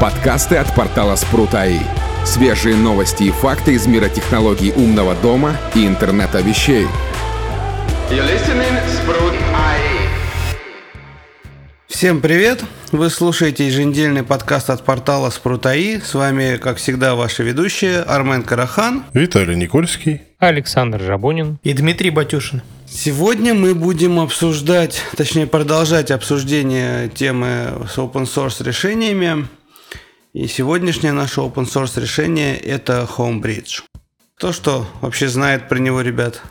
Подкасты от портала Спрут.АИ. Свежие новости и факты из мира технологий умного дома и интернета вещей. Всем привет! Вы слушаете еженедельный подкаст от портала Спрут.АИ. С вами, как всегда, ваши ведущие Армен Карахан, Виталий Никольский, Александр Жабунин и Дмитрий Батюшин. Сегодня мы будем обсуждать, точнее продолжать обсуждение темы с open source решениями. И сегодняшнее наше open source решение это Homebridge. То, что вообще знает про него, ребят,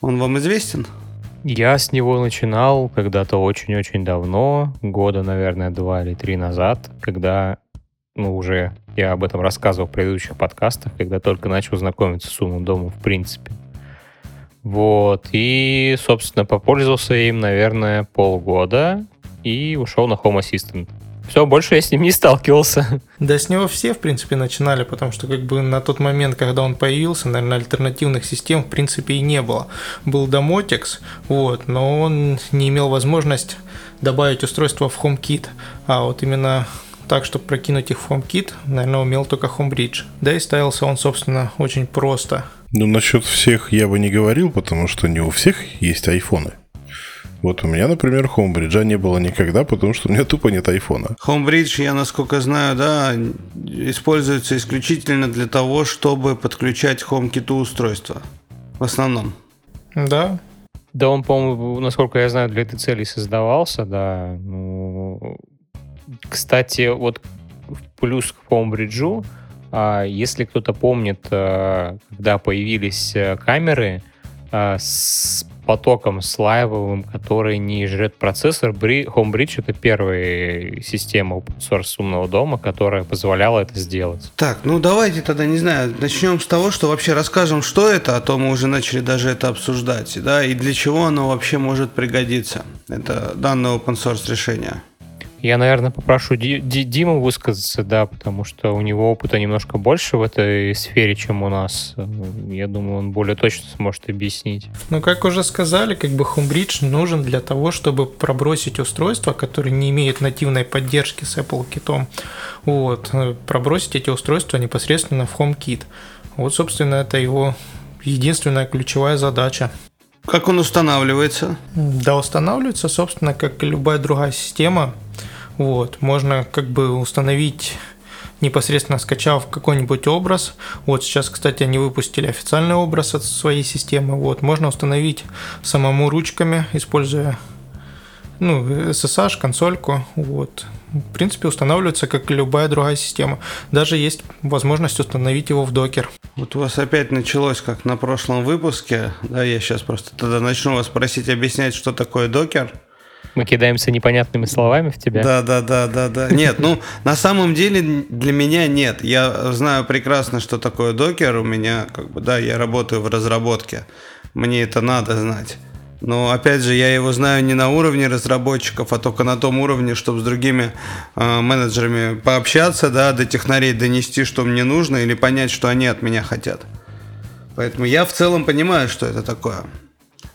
он вам известен? Я с него начинал когда-то очень-очень давно, года, наверное, два или три назад, когда, ну, уже я об этом рассказывал в предыдущих подкастах, когда только начал знакомиться с умным домом в принципе. Вот, и, собственно, попользовался им, наверное, полгода и ушел на Home Assistant. Все, больше я с ним не сталкивался. Да с него все, в принципе, начинали, потому что как бы на тот момент, когда он появился, наверное, альтернативных систем в принципе и не было. Был Domotics, вот, но он не имел возможность добавить устройство в HomeKit, а вот именно так, чтобы прокинуть их в HomeKit, наверное, умел только HomeBridge. Да и ставился он, собственно, очень просто – ну, насчет всех я бы не говорил, потому что не у всех есть айфоны. Вот у меня, например, Homebridge не было никогда, потому что у меня тупо нет айфона. Homebridge, я насколько знаю, да, используется исключительно для того, чтобы подключать HomeKit устройства. В основном. Да. Да, он, по-моему, насколько я знаю, для этой цели создавался, да. Ну, кстати, вот плюс к Homebridge а, если кто-то помнит, э, когда появились э, камеры с потоком слайвовым, который не жрет процессор, Homebridge — это первая система open source умного дома, которая позволяла это сделать. Так, ну давайте тогда, не знаю, начнем с того, что вообще расскажем, что это, а то мы уже начали даже это обсуждать, да, и для чего оно вообще может пригодиться, это данное open source решение. Я, наверное, попрошу Ди- Ди- Диму высказаться, да, потому что у него опыта немножко больше в этой сфере, чем у нас. Я думаю, он более точно сможет объяснить. Ну, как уже сказали, как бы Homebridge нужен для того, чтобы пробросить устройства, которые не имеют нативной поддержки с Apple Kit. Вот, э, пробросить эти устройства непосредственно в HomeKit. Вот, собственно, это его единственная ключевая задача. Как он устанавливается? Да, устанавливается, собственно, как и любая другая система. Вот, можно как бы установить непосредственно скачав какой-нибудь образ. Вот сейчас, кстати, они выпустили официальный образ от своей системы. Вот, можно установить самому ручками, используя ну, SSH, консольку. Вот. В принципе, устанавливается как и любая другая система. Даже есть возможность установить его в докер. Вот у вас опять началось, как на прошлом выпуске. Да, я сейчас просто тогда начну вас просить объяснять, что такое докер. Мы кидаемся непонятными словами в тебя. Да, да, да, да, да. Нет, ну на самом деле для меня нет. Я знаю прекрасно, что такое докер. У меня, как бы, да, я работаю в разработке. Мне это надо знать. Но опять же, я его знаю не на уровне разработчиков, а только на том уровне, чтобы с другими э, менеджерами пообщаться, да, до технарей донести, что мне нужно, или понять, что они от меня хотят. Поэтому я в целом понимаю, что это такое.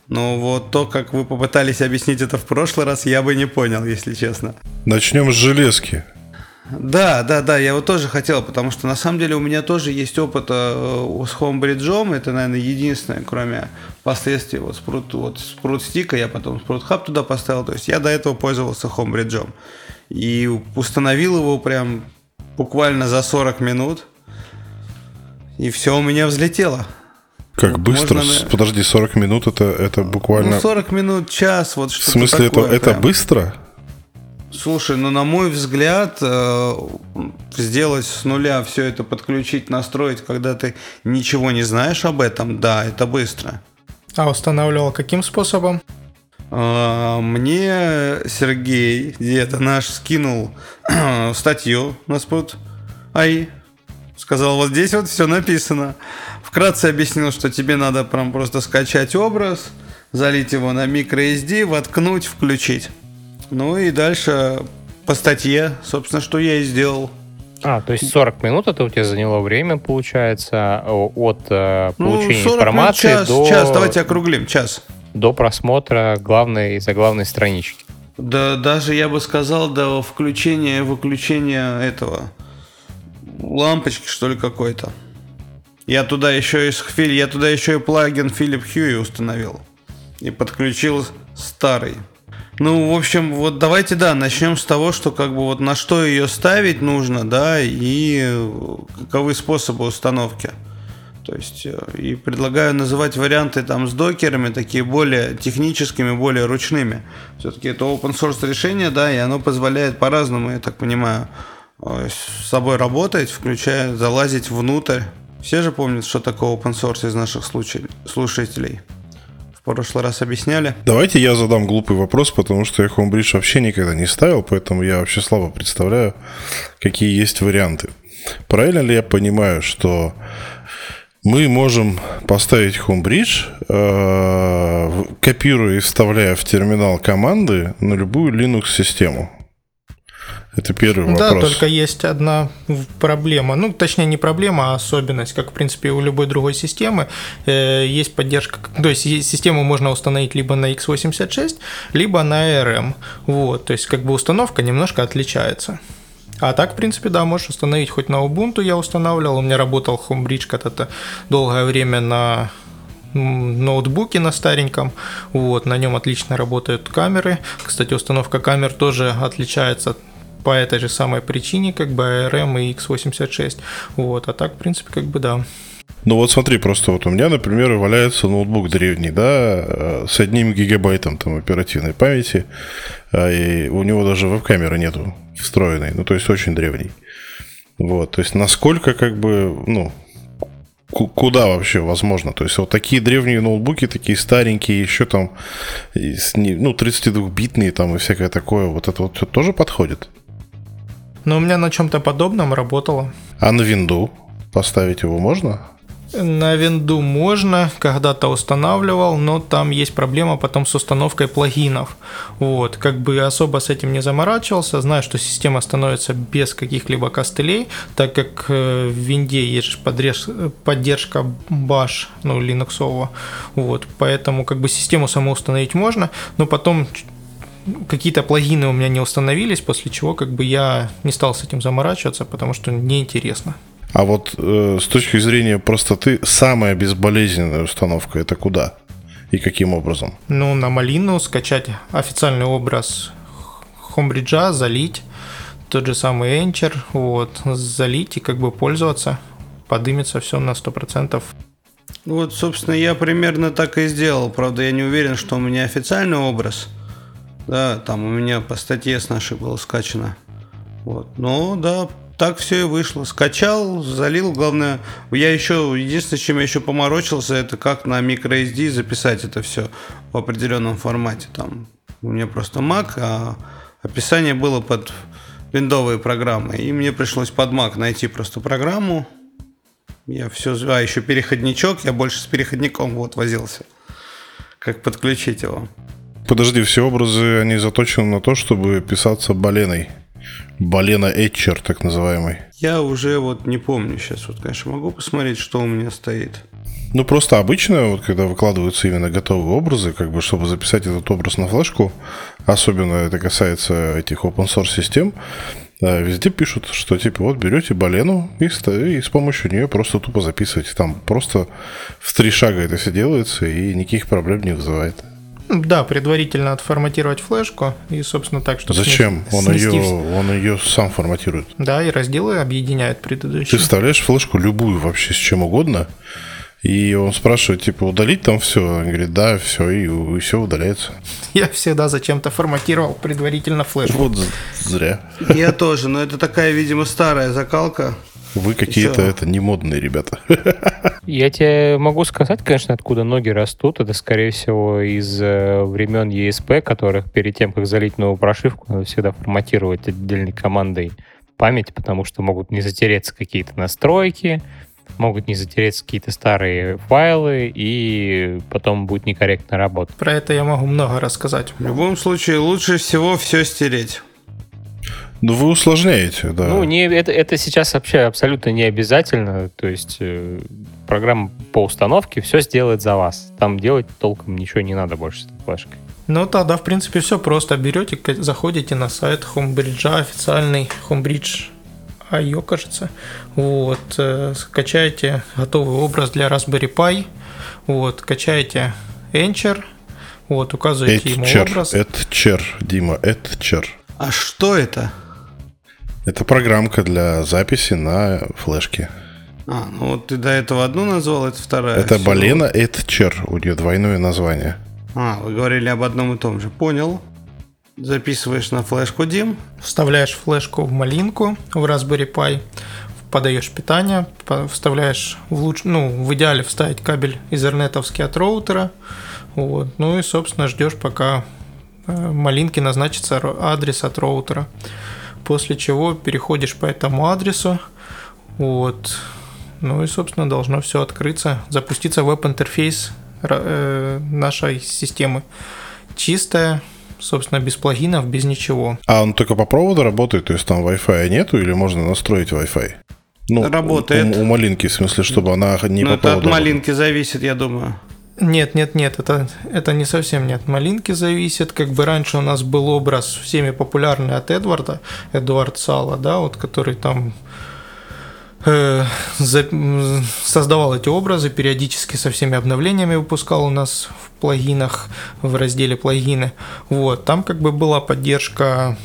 Но вот то, как вы попытались объяснить это в прошлый раз, я бы не понял, если честно. Начнем с железки. Да, да, да, я вот тоже хотел, потому что на самом деле у меня тоже есть опыт э, с Homebridge, это, наверное, единственное, кроме последствий вот Sprout, вот Sprout Stick, я потом Sprout Hub туда поставил, то есть я до этого пользовался Homebridge. И установил его прям буквально за 40 минут, и все у меня взлетело. Как вот быстро? Можно... Подожди, 40 минут это, это буквально... Ну, 40 минут, час, вот что-то В смысле, такое, это, это быстро? Слушай, ну на мой взгляд, э, сделать с нуля все это, подключить, настроить, когда ты ничего не знаешь об этом, да, это быстро. А устанавливал каким способом? Э, мне Сергей, где-то наш, скинул статью на спут. Ай, сказал, вот здесь вот все написано. Вкратце объяснил, что тебе надо прям просто скачать образ, залить его на microSD, воткнуть, включить. Ну и дальше по статье, собственно, что я и сделал. А, то есть 40 минут это у тебя заняло время, получается, от э, ну, получения ну, информации минут, час, до... Час, давайте округлим, час. До просмотра главной, за главной странички. Да, даже я бы сказал, до включения и выключения этого лампочки, что ли, какой-то. Я туда еще и я туда еще и плагин Philip Hue установил. И подключил старый. Ну, в общем, вот давайте, да, начнем с того, что как бы вот на что ее ставить нужно, да, и каковы способы установки. То есть, э, и предлагаю называть варианты там с докерами, такие более техническими, более ручными. Все-таки это open source решение, да, и оно позволяет по-разному, я так понимаю, э, с собой работать, включая залазить внутрь. Все же помнят, что такое open source из наших слушателей прошлый раз объясняли. Давайте я задам глупый вопрос, потому что я Homebridge вообще никогда не ставил, поэтому я вообще слабо представляю, какие есть варианты. Правильно ли я понимаю, что мы можем поставить Homebridge, э, копируя и вставляя в терминал команды на любую Linux-систему? Это первый вопрос. Да, только есть одна проблема. Ну, точнее, не проблема, а особенность, как, в принципе, у любой другой системы. Э, есть поддержка, то есть систему можно установить либо на x86, либо на ARM. Вот, то есть, как бы установка немножко отличается. А так, в принципе, да, можешь установить хоть на Ubuntu я устанавливал. У меня работал Homebridge когда-то долгое время на ноутбуке на стареньком. Вот, на нем отлично работают камеры. Кстати, установка камер тоже отличается по этой же самой причине, как бы ARM и x86. Вот, а так, в принципе, как бы да. Ну вот смотри, просто вот у меня, например, валяется ноутбук древний, да, э, с одним гигабайтом там оперативной памяти, а, и у него даже веб-камеры нету встроенной, ну то есть очень древний. Вот, то есть насколько как бы, ну, куда вообще возможно. То есть вот такие древние ноутбуки, такие старенькие, еще там, ну, 32-битные там и всякое такое, вот это вот тоже подходит? Но у меня на чем-то подобном работало. А на винду поставить его можно? На винду можно, когда-то устанавливал, но там есть проблема потом с установкой плагинов. Вот, как бы особо с этим не заморачивался, знаю, что система становится без каких-либо костылей, так как э, в винде есть поддержка bash, ну, линуксового. Вот, поэтому как бы систему саму установить можно, но потом какие-то плагины у меня не установились, после чего как бы я не стал с этим заморачиваться, потому что неинтересно. А вот э, с точки зрения простоты, самая безболезненная установка это куда? И каким образом? Ну, на малину скачать официальный образ Homebridge, залить, тот же самый Anchor, вот, залить и как бы пользоваться, подымется все на 100%. Вот, собственно, я примерно так и сделал. Правда, я не уверен, что у меня официальный образ – да, там у меня по статье с нашей было скачано. Вот. Ну, да, так все и вышло. Скачал, залил. Главное, я еще, единственное, чем я еще поморочился, это как на microSD записать это все в определенном формате. Там у меня просто Mac, а описание было под виндовые программы. И мне пришлось под Mac найти просто программу. Я все... А, еще переходничок. Я больше с переходником вот возился. Как подключить его. Подожди, все образы, они заточены на то, чтобы писаться баленой. Балена Этчер, так называемый. Я уже вот не помню сейчас. Вот, конечно, могу посмотреть, что у меня стоит. Ну, просто обычно, вот когда выкладываются именно готовые образы, как бы, чтобы записать этот образ на флешку, особенно это касается этих open source систем, везде пишут, что типа вот берете балену и, и с помощью нее просто тупо записываете. Там просто в три шага это все делается и никаких проблем не вызывает. Да, предварительно отформатировать флешку и, собственно, так, что... Зачем? Он ее, он ее сам форматирует. Да, и разделы объединяет предыдущие. Ты вставляешь флешку любую вообще с чем угодно, и он спрашивает, типа, удалить там все? Он говорит, да, все, и, и все удаляется. Я всегда зачем-то форматировал предварительно флешку. Вот зря. Я тоже, но это такая, видимо, старая закалка. Вы какие-то это не модные ребята. Я тебе могу сказать, конечно, откуда ноги растут. Это, скорее всего, из э, времен ESP, которых перед тем, как залить новую прошивку, надо всегда форматировать отдельной командой память, потому что могут не затереться какие-то настройки, могут не затереться какие-то старые файлы, и потом будет некорректно работать. Про это я могу много рассказать. В любом случае, лучше всего все стереть. Ну, вы усложняете, да. Ну, не, это, это сейчас вообще абсолютно не обязательно. То есть э, программа по установке все сделает за вас. Там делать толком ничего не надо больше с этой флешкой. Ну, тогда, в принципе, все просто. Берете, заходите на сайт Homebridge, официальный Homebridge IO, кажется. Вот, э, скачаете готовый образ для Raspberry Pi. Вот, качаете Encher. Вот, указываете ему Этчер, образ. Этчер, Дима, Этчер. А что это? Это программка для записи на флешке. А, ну вот ты до этого одну назвал, это вторая. Это Всё. Балена Этчер, у нее двойное название. А, вы говорили об одном и том же. Понял. Записываешь на флешку, Дим. Вставляешь флешку в малинку в Raspberry Pi, подаешь питание, вставляешь в луч... ну, в идеале вставить кабель изернетовский от роутера, вот, ну и, собственно, ждешь, пока э, малинке назначится адрес от роутера. После чего переходишь по этому адресу, вот, ну и, собственно, должно все открыться, запуститься веб-интерфейс э, нашей системы. Чистая, собственно, без плагинов, без ничего. А он только по проводу работает, то есть там Wi-Fi нету, или можно настроить Wi-Fi? Ну, Работает. У, у малинки, в смысле, чтобы она не Но по Ну, это от малинки зависит, я думаю. Нет, нет, нет, это, это не совсем не от малинки зависит. Как бы раньше у нас был образ всеми популярный от Эдварда, Эдуард Сала, да, вот который там э, за- создавал эти образы, периодически со всеми обновлениями выпускал у нас в плагинах, в разделе плагины. Вот, там как бы была поддержка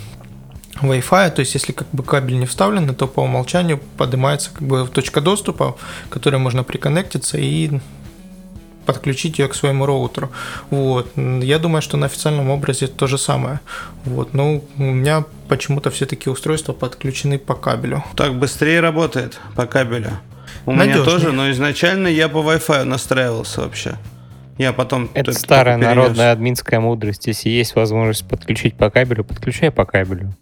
Wi-Fi, то есть если как бы кабель не вставлен, то по умолчанию поднимается как бы точка доступа, к которой можно приконнектиться и подключить ее к своему роутеру. Вот. Я думаю, что на официальном образе то же самое. Вот. Но у меня почему-то все такие устройства подключены по кабелю. Так быстрее работает по кабелю. У меня Надёжнее. тоже, но изначально я по Wi-Fi настраивался вообще. Я потом... Это старая перенес. народная админская мудрость. Если есть возможность подключить по кабелю, подключай по кабелю.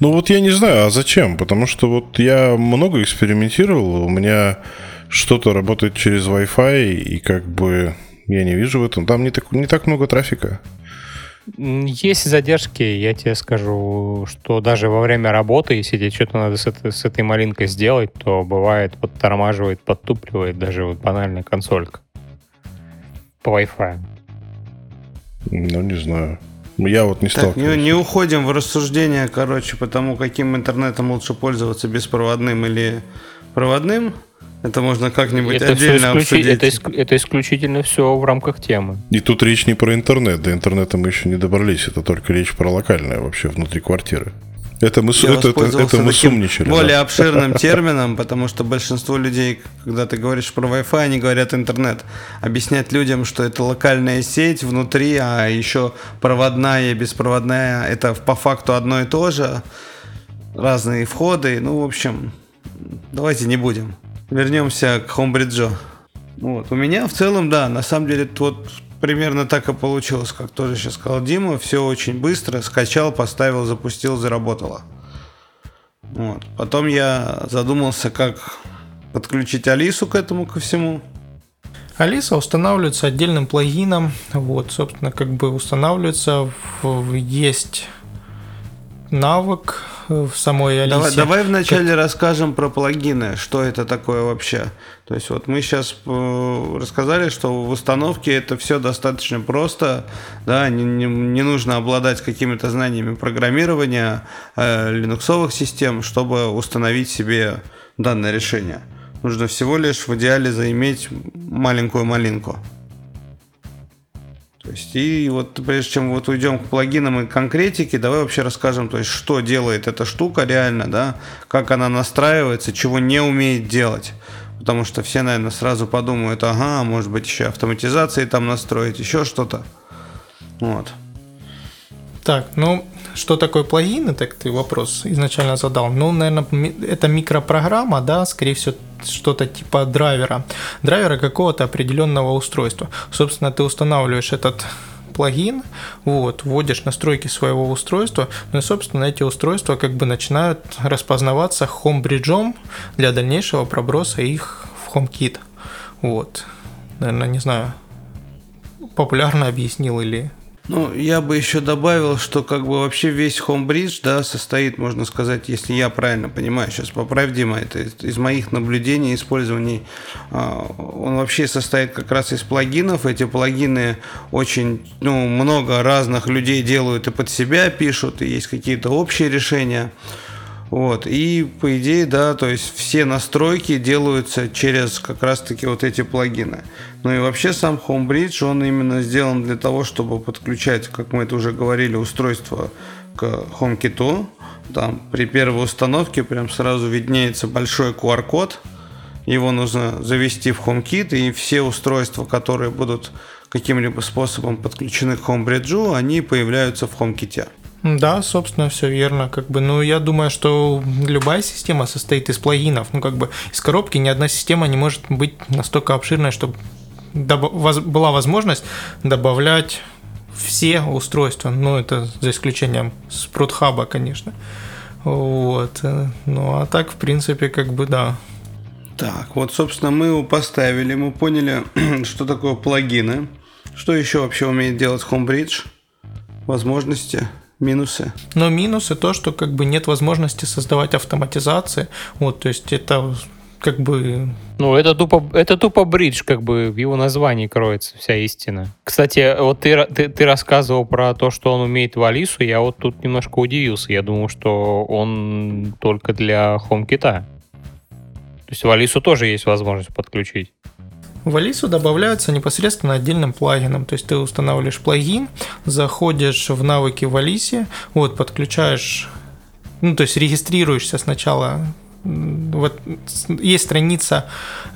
Ну вот я не знаю, а зачем? Потому что вот я много экспериментировал, у меня что-то работает через Wi-Fi, и как бы я не вижу в этом. Там не так, не так много трафика. Есть задержки, я тебе скажу, что даже во время работы, если тебе что-то надо с этой, с этой малинкой сделать, то бывает подтормаживает, подтупливает даже вот банальная консолька по Wi-Fi. Ну, не знаю. Я вот не Так, не, не уходим в рассуждения, короче, по тому, каким интернетом лучше пользоваться, беспроводным или проводным. Это можно как-нибудь Это, отдельно исключи- обсудить. это иск- это исключительно все в рамках темы. И тут речь не про интернет. До интернета мы еще не добрались. Это только речь про локальное вообще внутри квартиры. Это мы, Я это, это, это мы сумничали. более да. обширным термином, потому что большинство людей, когда ты говоришь про Wi-Fi, они говорят интернет. Объяснять людям, что это локальная сеть внутри, а еще проводная и беспроводная, это по факту одно и то же. Разные входы. Ну, в общем, давайте не будем. Вернемся к Homebridge. Вот. У меня в целом, да, на самом деле, вот примерно так и получилось, как тоже сейчас сказал Дима. Все очень быстро. Скачал, поставил, запустил, заработало. Вот. Потом я задумался, как подключить Алису к этому ко всему. Алиса устанавливается отдельным плагином. Вот, собственно, как бы устанавливается. в- есть навык в самой Алисе. Давай, давай вначале расскажем про плагины, что это такое вообще. То есть вот мы сейчас рассказали, что в установке это все достаточно просто, да, не, не- не нужно обладать какими-то знаниями программирования э, линуксовых систем, чтобы установить себе данное решение. Нужно всего лишь в идеале заиметь маленькую малинку. То есть, и вот прежде чем вот уйдем к плагинам и конкретике, давай вообще расскажем, то есть, что делает эта штука реально, да, как она настраивается, чего не умеет делать. Потому что все, наверное, сразу подумают, ага, может быть, еще автоматизации там настроить, еще что-то. Вот. Так, ну, что такое плагины, так ты вопрос изначально задал. Ну, наверное, это микропрограмма, да, скорее всего, что-то типа драйвера. Драйвера какого-то определенного устройства. Собственно, ты устанавливаешь этот плагин, вот, вводишь настройки своего устройства, ну и, собственно, эти устройства как бы начинают распознаваться хомбриджом для дальнейшего проброса их в HomeKit. Вот. Наверное, не знаю, популярно объяснил или Ну, я бы еще добавил, что как бы вообще весь Homebridge, да, состоит, можно сказать, если я правильно понимаю, сейчас поправь, Дима, это из, моих наблюдений, использований, а, он вообще состоит как раз из плагинов. Эти плагины очень, ну, много разных людей делают и под себя пишут, и есть какие-то общие решения. Вот. И по идее, да, то есть все настройки делаются через как раз-таки вот эти плагины. Ну и вообще сам Homebridge, он именно сделан для того, чтобы подключать, как мы это уже говорили, устройство к HomeKit. Там при первой установке прям сразу виднеется большой QR-код. Его нужно завести в HomeKit, и все устройства, которые будут каким-либо способом подключены к Homebridge, они появляются в HomeKit. Да, собственно, все верно. Как бы, ну, я думаю, что любая система состоит из плагинов. Ну, как бы из коробки ни одна система не может быть настолько обширной, чтобы была возможность добавлять все устройства. Ну, это за исключением спрутхаба, конечно. Вот. Ну, а так, в принципе, как бы да. Так, вот, собственно, мы его поставили, мы поняли, что такое плагины. Что еще вообще умеет делать Homebridge? Возможности минусы. Но минусы то, что как бы нет возможности создавать автоматизации. Вот, то есть это как бы... Ну, это тупо, это тупо бридж, как бы в его названии кроется вся истина. Кстати, вот ты, ты, ты рассказывал про то, что он умеет в Алису, я вот тут немножко удивился. Я думал, что он только для HomeKit. То есть в Алису тоже есть возможность подключить. В Алису добавляются непосредственно отдельным плагином. То есть ты устанавливаешь плагин, заходишь в навыки в Алисе, вот, подключаешь, ну, то есть регистрируешься сначала. Вот есть страница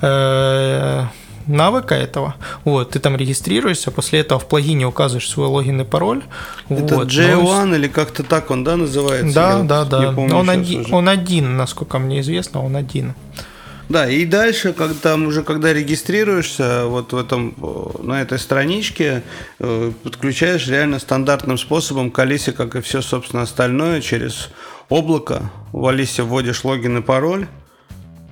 э, навыка этого. Вот, ты там регистрируешься, после этого в плагине указываешь свой логин и пароль. Это вот, J1 но... или как-то так он, да, называется? Да, Я да, да. Он один, он один, насколько мне известно, он один. Да, и дальше, когда уже когда регистрируешься вот в этом, на этой страничке, э, подключаешь реально стандартным способом к Алисе, как и все, собственно, остальное, через облако. В Алисе вводишь логин и пароль,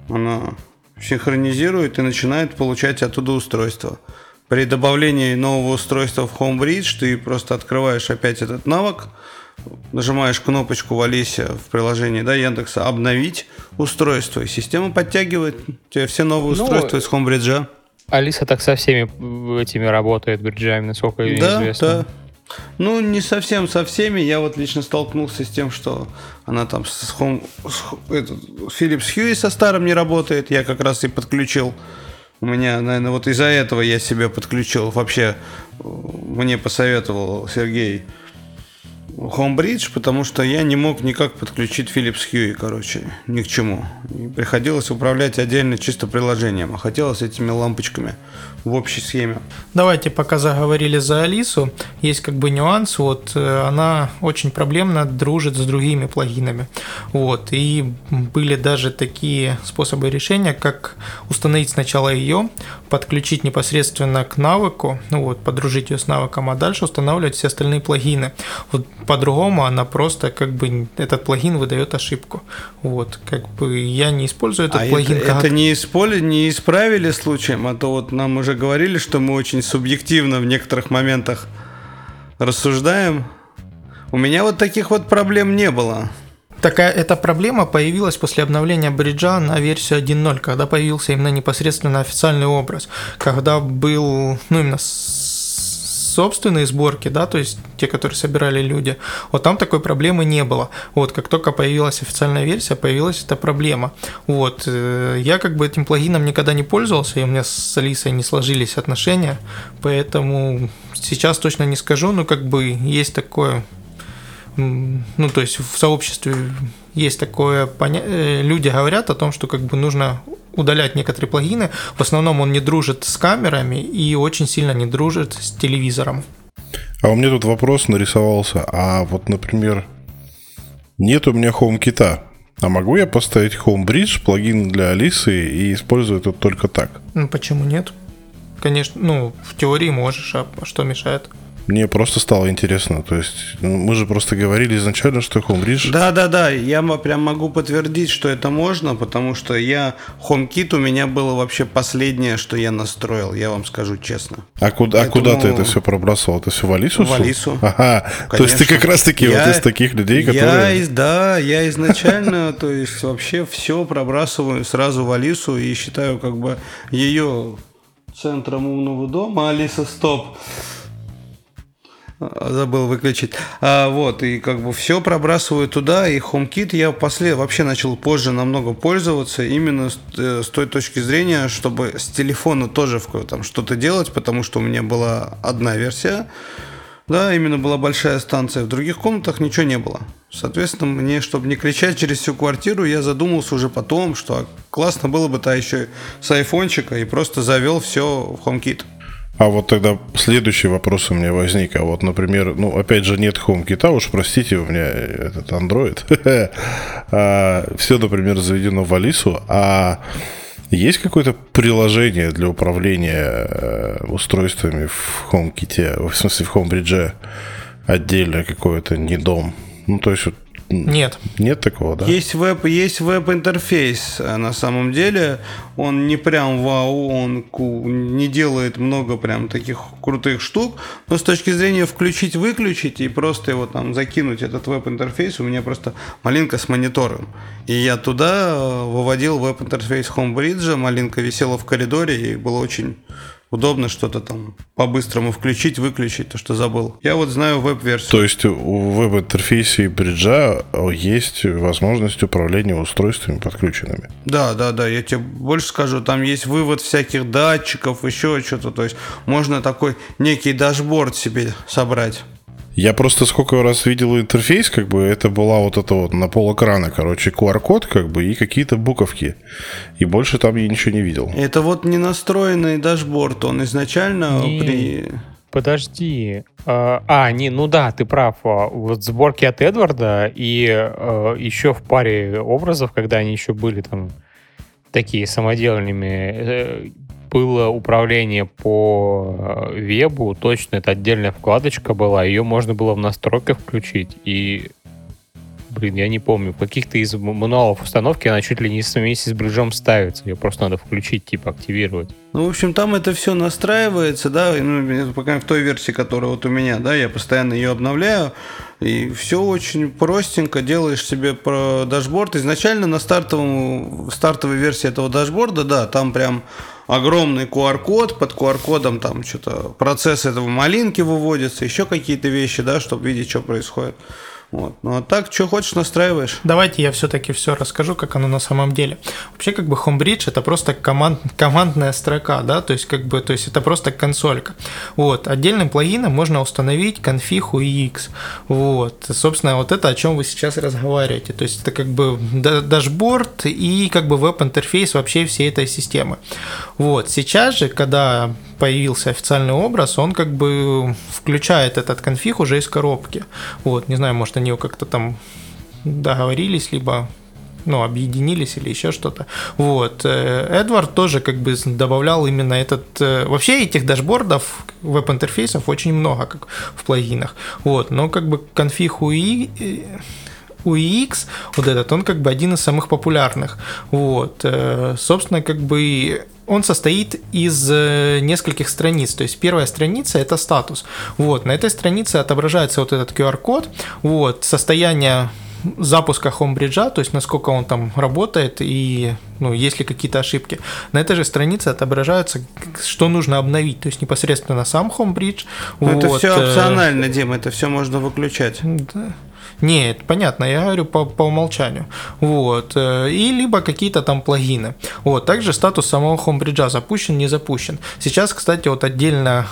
она синхронизирует и начинает получать оттуда устройство. При добавлении нового устройства в Homebridge ты просто открываешь опять этот навык, нажимаешь кнопочку в Алисе в приложении да, Яндекса «Обновить устройство», и система подтягивает тебе все новые ну, устройства из Homebridge. Алиса так со всеми этими работает бриджами, насколько да, известно. Да, ну, не совсем со всеми. Я вот лично столкнулся с тем, что она там с, Home, с этот, Philips Hue со старым не работает. Я как раз и подключил. У меня, наверное, вот из-за этого я себе подключил. Вообще, мне посоветовал Сергей Homebridge, потому что я не мог никак подключить Philips Hue, короче, ни к чему. И приходилось управлять отдельно чисто приложением, а хотелось этими лампочками в общей схеме. Давайте, пока заговорили за Алису, есть как бы нюанс, вот э, она очень проблемно дружит с другими плагинами, вот, и были даже такие способы решения, как установить сначала ее, подключить непосредственно к навыку, ну вот, подружить ее с навыком, а дальше устанавливать все остальные плагины. Вот по-другому она просто как бы этот плагин выдает ошибку. Вот, как бы я не использую этот а плагин. Это, как... это не, исполи... не исправили случаем, а то вот нам уже говорили, что мы очень субъективно в некоторых моментах рассуждаем. У меня вот таких вот проблем не было. Такая эта проблема появилась после обновления бриджа на версию 1.0, когда появился именно непосредственно официальный образ, когда был, ну именно собственные сборки, да, то есть те, которые собирали люди, вот там такой проблемы не было. Вот, как только появилась официальная версия, появилась эта проблема. Вот, э, я как бы этим плагином никогда не пользовался, и у меня с Алисой не сложились отношения, поэтому сейчас точно не скажу, но как бы есть такое ну, то есть в сообществе есть такое понятие, люди говорят о том, что как бы нужно удалять некоторые плагины. В основном он не дружит с камерами и очень сильно не дружит с телевизором. А у меня тут вопрос нарисовался. А вот, например, нет у меня HomeKit. А могу я поставить HomeBridge, плагин для Алисы, и использовать это только так? Ну, почему нет? Конечно, ну, в теории можешь, а что мешает? Мне просто стало интересно. То есть ну, мы же просто говорили изначально, что HomeBridge... Да, да, да. Я прям могу подтвердить, что это можно, потому что я HomeKit у меня было вообще последнее, что я настроил. Я вам скажу честно. А куда, Поэтому... а куда ты это все пробрасывал? Это все в Алису? В Алису. Ага. Конечно. То есть ты как раз таки я... вот из таких людей, которые... Я, да, я изначально, то есть вообще все пробрасываю сразу в Алису и считаю как бы ее центром умного дома. Алиса, стоп забыл выключить. А, вот, и как бы все пробрасываю туда, и HomeKit я после вообще начал позже намного пользоваться, именно с, э, с той точки зрения, чтобы с телефона тоже в, там что-то делать, потому что у меня была одна версия, да, именно была большая станция, в других комнатах ничего не было. Соответственно, мне, чтобы не кричать через всю квартиру, я задумался уже потом, что классно было бы то еще с айфончика и просто завел все в HomeKit. А вот тогда следующий вопрос у меня возник. А вот, например, ну, опять же, нет HomeKit, уж простите, у меня этот Android. а, все, например, заведено в Алису, а есть какое-то приложение для управления э, устройствами в HomeKit, в смысле в HomeBridge отдельно какое-то, не дом? Ну, то есть нет. Нет такого, да? Есть веб, есть веб-интерфейс э, на самом деле. Он не прям вау, он не делает много прям таких крутых штук, но с точки зрения включить-выключить и просто его там закинуть, этот веб-интерфейс, у меня просто малинка с монитором. И я туда э, выводил веб-интерфейс Homebridge, малинка висела в коридоре и было очень удобно что-то там по-быстрому включить, выключить, то, что забыл. Я вот знаю веб-версию. То есть у веб-интерфейсе бриджа есть возможность управления устройствами подключенными? Да, да, да. Я тебе больше скажу, там есть вывод всяких датчиков, еще что-то. То есть можно такой некий дашборд себе собрать. Я просто сколько раз видел интерфейс, как бы это была вот это вот на пол экрана, короче, QR-код, как бы, и какие-то буковки. И больше там я ничего не видел. Это вот не настроенный дашборд, он изначально не, при... Подожди. А, а, не, ну да, ты прав. А, вот сборки от Эдварда и а, еще в паре образов, когда они еще были там такие самодельными, э, было управление по э, вебу, точно это отдельная вкладочка была, ее можно было в настройках включить, и Блин, я не помню. В каких-то из мануалов установки она чуть ли не вместе с бриджом ставится. Ее просто надо включить, типа активировать. Ну, в общем, там это все настраивается, да, ну, пока в той версии, которая вот у меня, да, я постоянно ее обновляю. И все очень простенько, делаешь себе про дашборд. Изначально на стартовом, стартовой версии этого дашборда, да, там прям огромный QR-код, под QR-кодом там что-то процесс этого малинки выводится, еще какие-то вещи, да, чтобы видеть, что происходит. Вот. Ну а так, что хочешь, настраиваешь. Давайте я все-таки все расскажу, как оно на самом деле. Вообще, как бы Homebridge это просто команд, командная строка, да, то есть как бы, то есть это просто консолька. Вот. Отдельным плагином можно установить Config UI X. Вот. Собственно, вот это о чем вы сейчас разговариваете. То есть это как бы дашборд и как бы веб-интерфейс вообще всей этой системы. Вот. Сейчас же, когда появился официальный образ, он как бы включает этот конфиг уже из коробки. Вот, не знаю, может, они как-то там договорились, либо ну, объединились или еще что-то. Вот. Э, Эдвард тоже как бы добавлял именно этот... Э, вообще этих дашбордов, веб-интерфейсов очень много, как в плагинах. Вот. Но как бы конфиг UI UX, вот этот, он как бы один из самых популярных. Вот. Э, собственно, как бы он состоит из э, нескольких страниц. То есть первая страница это статус. Вот, на этой странице отображается вот этот QR-код, вот, состояние запуска Homebridge, то есть насколько он там работает и ну, есть ли какие-то ошибки. На этой же странице отображаются, что нужно обновить, то есть непосредственно сам Homebridge. Вот. Это все э, опционально, Дима, это все можно выключать. Да. Нет, понятно, я говорю по, по умолчанию. Вот. Э, и либо какие-то там плагины. Вот. Также статус самого Homebridge запущен, не запущен. Сейчас, кстати, вот отдельно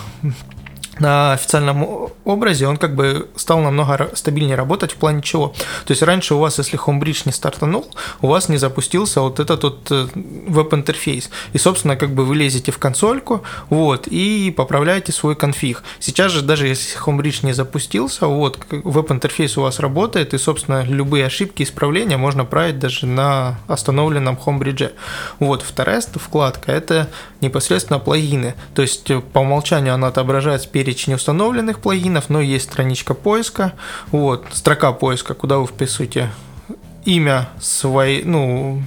на официальном образе он как бы стал намного стабильнее работать в плане чего. То есть раньше у вас, если Homebridge не стартанул, у вас не запустился вот этот вот э, веб-интерфейс. И, собственно, как бы вы лезете в консольку, вот, и поправляете свой конфиг. Сейчас же, даже если Homebridge не запустился, вот, веб-интерфейс у вас работает, и, собственно, любые ошибки, исправления можно править даже на остановленном Homebridge. Вот, вторая вкладка – это непосредственно плагины. То есть, по умолчанию она отображает спереди перечень установленных плагинов, но есть страничка поиска, вот, строка поиска, куда вы вписываете имя своей, ну,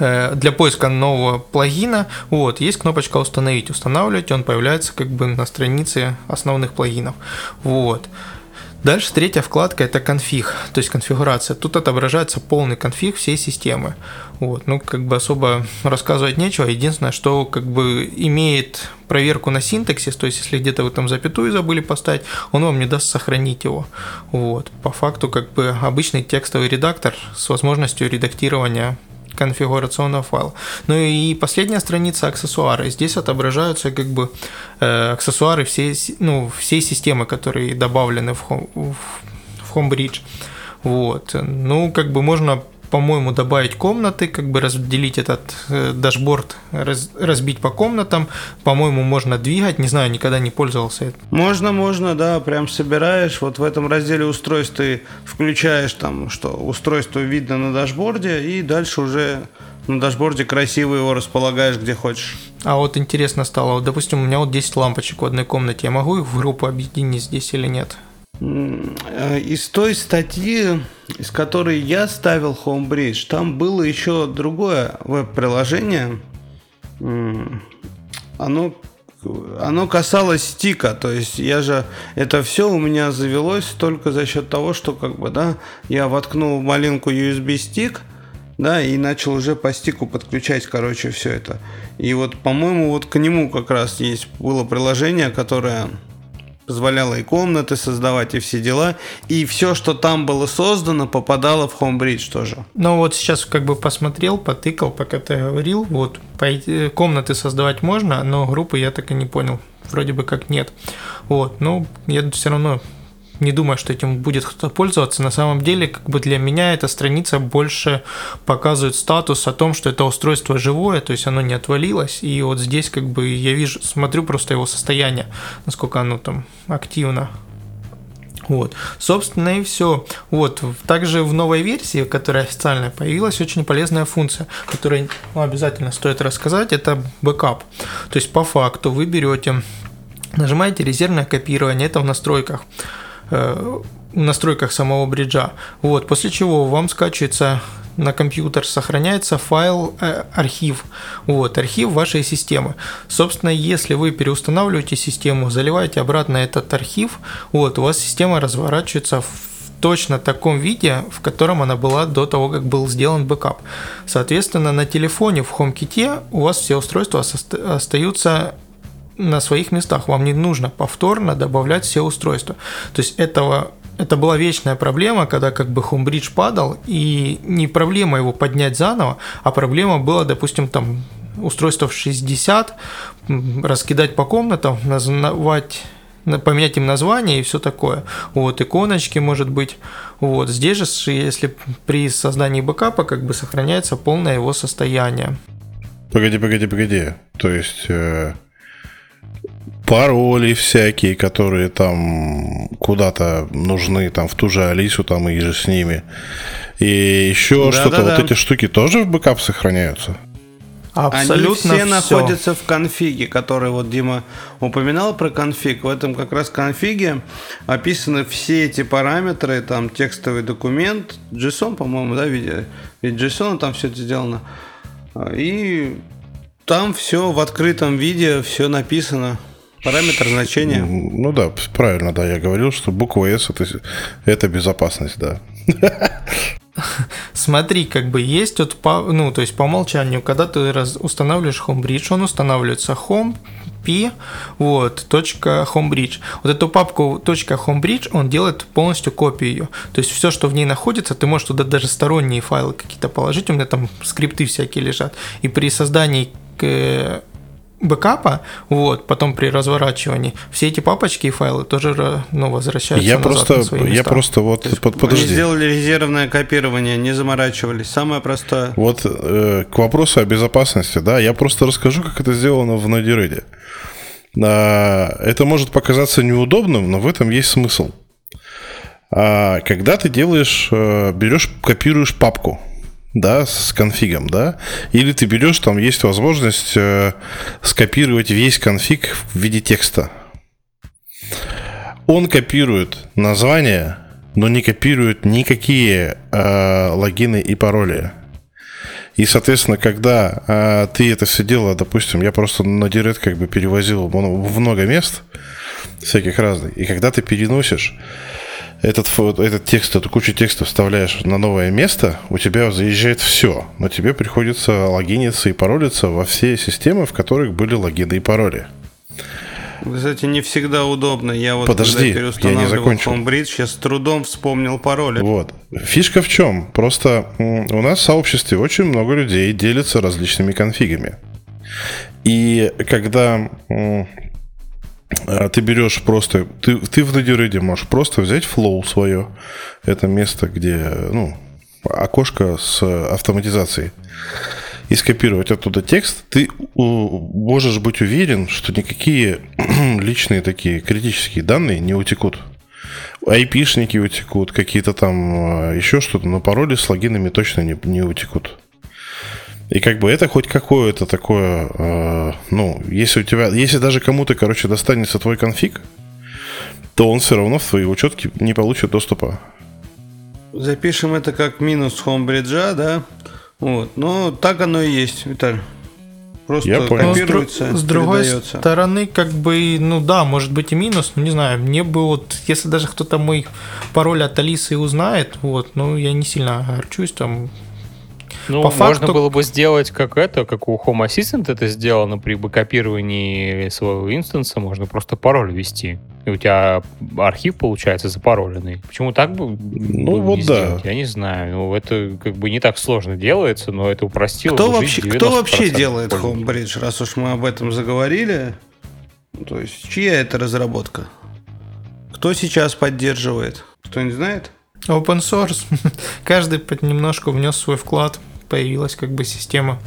э, для поиска нового плагина, вот, есть кнопочка «Установить». Устанавливать он появляется как бы на странице основных плагинов. Вот. Дальше третья вкладка это конфиг, то есть конфигурация. Тут отображается полный конфиг всей системы. Вот, ну как бы особо рассказывать нечего. Единственное, что как бы имеет проверку на синтаксис, то есть если где-то вы там запятую забыли поставить, он вам не даст сохранить его. Вот, по факту как бы обычный текстовый редактор с возможностью редактирования конфигурационного файла. Ну и последняя страница аксессуары. Здесь отображаются как бы э, аксессуары всей, ну, всей системы, которые добавлены в, home, в Homebridge. Вот. Ну, как бы можно по-моему, добавить комнаты, как бы разделить этот э, дашборд, раз, разбить по комнатам. По-моему, можно двигать. Не знаю, никогда не пользовался этим. Можно, можно, да, прям собираешь. Вот в этом разделе устройств ты включаешь там, что устройство видно на дашборде, и дальше уже на дашборде красиво его располагаешь где хочешь. А вот интересно стало, вот, допустим, у меня вот 10 лампочек в одной комнате, я могу их в группу объединить здесь или нет? Э, из той статьи, из которой я ставил Homebridge, там было еще другое веб-приложение. Оно, оно касалось стика, то есть я же это все у меня завелось только за счет того, что как бы да я воткнул малинку USB стик, да, и начал уже по стику подключать, короче, все это. И вот, по-моему, вот к нему как раз есть было приложение, которое позволяло и комнаты создавать, и все дела. И все, что там было создано, попадало в Homebridge тоже. Ну вот сейчас как бы посмотрел, потыкал, пока ты говорил. Вот комнаты создавать можно, но группы я так и не понял. Вроде бы как нет. Вот, но я все равно не думаю, что этим будет кто-то пользоваться. На самом деле, как бы для меня эта страница больше показывает статус о том, что это устройство живое, то есть оно не отвалилось. И вот здесь как бы я вижу, смотрю просто его состояние, насколько оно там активно. Вот, собственно и все. Вот, также в новой версии, которая официально появилась, очень полезная функция, которую ну, обязательно стоит рассказать, это бэкап. То есть по факту вы берете, нажимаете резервное копирование, это в настройках настройках самого бриджа. Вот, после чего вам скачивается на компьютер сохраняется файл э, архив, вот, архив вашей системы. Собственно, если вы переустанавливаете систему, заливаете обратно этот архив, вот, у вас система разворачивается в точно таком виде, в котором она была до того, как был сделан бэкап. Соответственно, на телефоне в HomeKit у вас все устройства остаются на своих местах. Вам не нужно повторно добавлять все устройства. То есть этого это была вечная проблема, когда как бы Homebridge падал, и не проблема его поднять заново, а проблема была, допустим, там устройство в 60, раскидать по комнатам, назвать поменять им название и все такое. Вот, иконочки, может быть. Вот, здесь же, если при создании бэкапа, как бы сохраняется полное его состояние. Погоди, погоди, погоди. То есть, э, пароли всякие, которые там куда-то нужны, там в ту же Алису там и же с ними. И еще да, что-то, да, вот да. эти штуки тоже в бэкап сохраняются? Абсолютно Они все, все находятся в конфиге, который вот Дима упоминал про конфиг. В этом как раз конфиге описаны все эти параметры, там текстовый документ, JSON, по-моему, да, видели? Ведь JSON там все это сделано. И там все в открытом виде, все написано. Параметр значения. Ну да, правильно, да, я говорил, что буква S это, это безопасность, да. Смотри, как бы есть вот, по, ну, то есть по умолчанию, когда ты раз, устанавливаешь Homebridge, он устанавливается Home, P, вот, точка .homebridge. Вот эту папку точка .homebridge он делает полностью копию ее. То есть все, что в ней находится, ты можешь туда даже сторонние файлы какие-то положить, у меня там скрипты всякие лежат. И при создании бэкапа, вот, потом при разворачивании, все эти папочки и файлы тоже ну, возвращаются я назад просто, на свои места. Я просто вот, есть, под, подожди. Они сделали резервное копирование, не заморачивались, самое простое. Вот э, к вопросу о безопасности, да, я просто расскажу, как это сделано в Node-RED. А, это может показаться неудобным, но в этом есть смысл. А, когда ты делаешь, э, берешь, копируешь папку, да, с конфигом, да, или ты берешь, там есть возможность э, скопировать весь конфиг в виде текста, Он копирует название, но не копирует никакие э, логины и пароли. И, соответственно, когда э, ты это все дело, допустим, я просто на директ как бы перевозил в много мест всяких разных, и когда ты переносишь этот, этот текст, эту кучу текста вставляешь на новое место, у тебя заезжает все, но тебе приходится логиниться и паролиться во все системы, в которых были логины и пароли. Кстати, не всегда удобно. Я вот Подожди, я не закончил. Homebridge, сейчас с трудом вспомнил пароли. Вот. Фишка в чем? Просто у нас в сообществе очень много людей делятся различными конфигами. И когда ты берешь просто, ты, ты в Node.RED можешь просто взять flow свое, это место, где, ну, окошко с автоматизацией, и скопировать оттуда текст, ты можешь быть уверен, что никакие личные такие критические данные не утекут. Айпишники утекут, какие-то там а, еще что-то, но пароли с логинами точно не, не утекут. И как бы это хоть какое-то такое, э, ну, если у тебя, если даже кому-то, короче, достанется твой конфиг, то он все равно в твои учетки не получит доступа. Запишем это как минус хомбриджа, да? Вот. Но так оно и есть, Виталь. Просто Я понял. копируется, с, с другой стороны, как бы, ну да, может быть и минус, но не знаю, мне бы вот, если даже кто-то мой пароль от Алисы узнает, вот, ну я не сильно огорчусь, там, ну, По можно факту... было бы сделать как это, как у Home Assistant это сделано при копировании своего инстанса, можно просто пароль ввести. И у тебя архив получается запароленный. Почему так бы ну, вот сделать? Да. Я не знаю. Ну, это как бы не так сложно делается, но это упростило кто вообще, Кто вообще делает Homebridge, раз уж мы об этом заговорили? То есть, чья это разработка? Кто сейчас поддерживает? Кто не знает? Open source. Каждый немножко внес свой вклад появилась как бы система.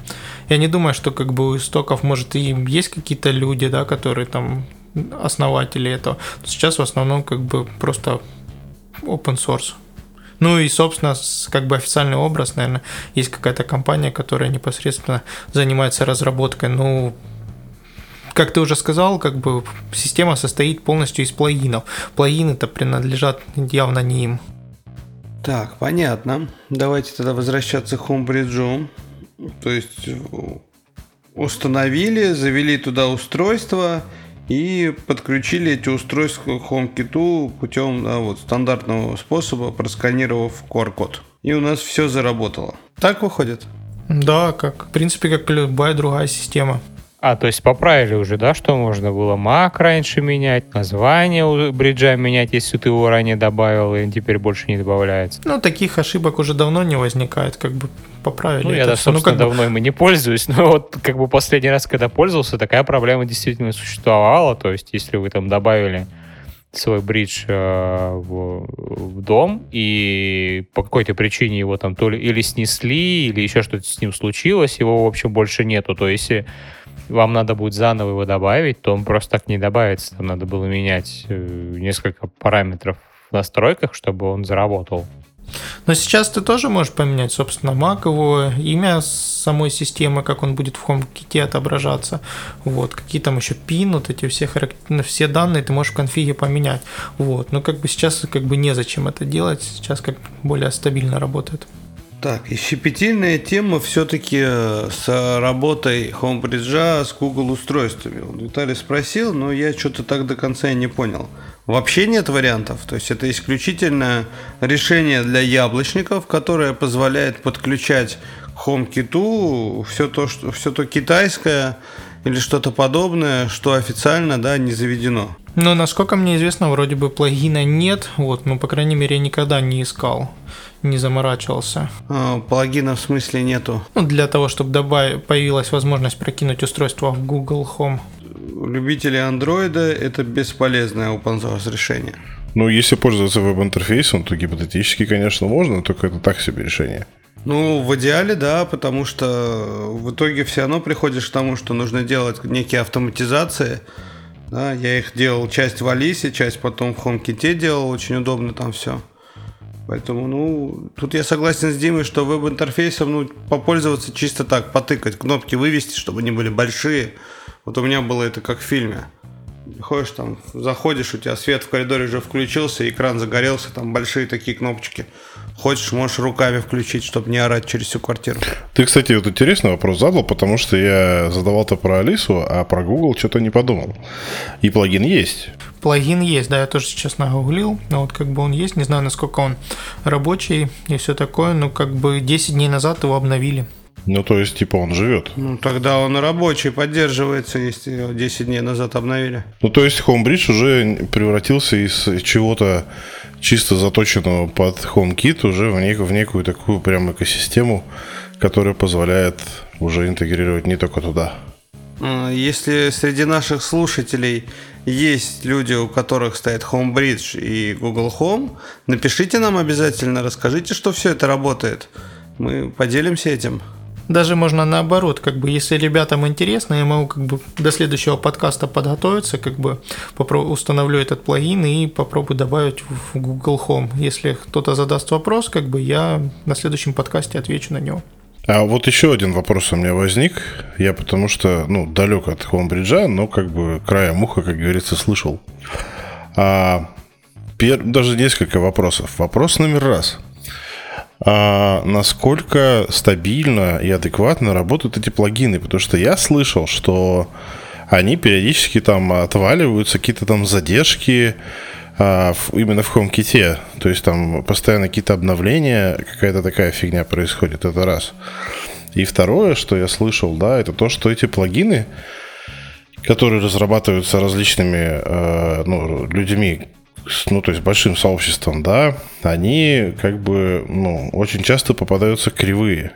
Я не думаю, что как бы у истоков, может, и есть какие-то люди, да, которые там основатели этого. Сейчас в основном как бы просто open source. Ну и, собственно, как бы официальный образ, наверное, есть какая-то компания, которая непосредственно занимается разработкой. Ну, как ты уже сказал, как бы система состоит полностью из плагинов. Плагины-то принадлежат явно не им. Так, понятно. Давайте тогда возвращаться к Homebridge. То есть установили, завели туда устройство и подключили эти устройства к HomeKit путем да, вот, стандартного способа, просканировав QR-код. И у нас все заработало. Так выходит? Да, как, в принципе, как любая другая система. А, то есть поправили уже, да, что можно было мак раньше менять, название у бриджа менять, если ты его ранее добавил, и теперь больше не добавляется. Ну, таких ошибок уже давно не возникает, как бы поправили. Ну, я, да, собственно, ну, как давно бы... им и не пользуюсь, но вот как бы последний раз, когда пользовался, такая проблема действительно существовала, то есть если вы там добавили свой бридж э, в, в дом, и по какой-то причине его там то ли или снесли, или еще что-то с ним случилось, его, в общем, больше нету. То есть, вам надо будет заново его добавить, то он просто так не добавится. Там надо было менять э, несколько параметров в настройках, чтобы он заработал. Но сейчас ты тоже можешь поменять, собственно, Mac, его имя самой системы, как он будет в HomeKit отображаться. Вот, какие там еще пин, вот эти все, характер... все данные ты можешь в конфиге поменять. Вот, но как бы сейчас как бы незачем это делать, сейчас как более стабильно работает. Так, и щепетильная тема все-таки э, с работой Homebridge с Google устройствами. Виталий спросил, но я что-то так до конца и не понял. Вообще нет вариантов. То есть это исключительно решение для яблочников, которое позволяет подключать HomeKit все то, что, все то китайское или что-то подобное, что официально да, не заведено. Ну, насколько мне известно, вроде бы плагина нет, вот, ну, по крайней мере, я никогда не искал не заморачивался. А, плагина в смысле нету? Ну, для того, чтобы добав... появилась возможность прокинуть устройство в Google Home. Любители андроида это бесполезное open source решение. Ну, если пользоваться веб-интерфейсом, то гипотетически, конечно, можно, только это так себе решение. Ну, в идеале, да, потому что в итоге все равно приходишь к тому, что нужно делать некие автоматизации. Да, я их делал часть в Алисе, часть потом в HomeKit делал, очень удобно там все. Поэтому, ну, тут я согласен с Димой, что веб-интерфейсом, ну, попользоваться чисто так, потыкать, кнопки вывести, чтобы они были большие. Вот у меня было это как в фильме. приходишь там, заходишь, у тебя свет в коридоре уже включился, экран загорелся, там большие такие кнопочки. Хочешь, можешь руками включить, чтобы не орать через всю квартиру. Ты, кстати, вот интересный вопрос задал, потому что я задавал-то про Алису, а про Google что-то не подумал. И плагин есть. Плагин есть, да, я тоже сейчас нагуглил, но вот как бы он есть, не знаю, насколько он рабочий и все такое, но как бы 10 дней назад его обновили. Ну, то есть, типа, он живет. Ну, тогда он рабочий, поддерживается, если его 10 дней назад обновили. Ну, то есть, Homebridge уже превратился из чего-то чисто заточенного под HomeKit уже в, нек- в некую такую прям экосистему, которая позволяет уже интегрировать не только туда. А, Если среди наших слушателей есть люди, у которых стоит Homebridge и Google Home, напишите нам обязательно, расскажите, что все это работает. Мы поделимся этим. Даже можно наоборот, как бы, если ребятам интересно, я могу как бы до следующего подкаста подготовиться, как бы попро- установлю этот плагин и попробую добавить в Google Home. Если кто-то задаст вопрос, как бы я на следующем подкасте отвечу на него. А вот еще один вопрос у меня возник. Я потому что, ну, далек от Homebridge, но как бы краем уха, как говорится, слышал. А, пер- даже несколько вопросов. Вопрос номер раз. А насколько стабильно и адекватно работают эти плагины? Потому что я слышал, что они периодически там отваливаются, какие-то там задержки а, в- именно в HomeKit. То есть там постоянно какие-то обновления, какая-то такая фигня происходит. Это раз. И второе, что я слышал, да, это то, что эти плагины, которые разрабатываются различными э, ну, людьми, ну, то есть большим сообществом, да, они как бы, ну, очень часто попадаются кривые.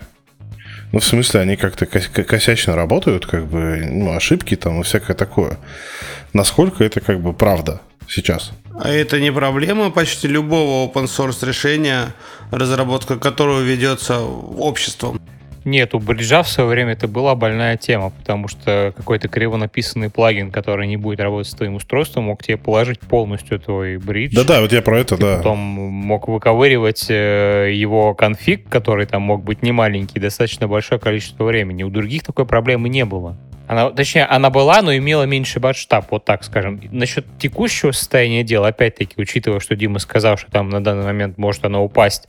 Ну, в смысле, они как-то кос- ко- косячно работают, как бы, ну, ошибки там и всякое такое. Насколько это как бы правда сейчас? А это не проблема почти любого open source решения, разработка которого ведется обществом. Нет, у бриджа в свое время это была больная тема, потому что какой-то криво написанный плагин, который не будет работать с твоим устройством, мог тебе положить полностью твой бридж. Да-да, вот я про это, да. Потом мог выковыривать э, его конфиг, который там мог быть не маленький, достаточно большое количество времени. У других такой проблемы не было. Она, точнее, она была, но имела меньший масштаб, вот так скажем. Насчет текущего состояния дела, опять-таки, учитывая, что Дима сказал, что там на данный момент может она упасть,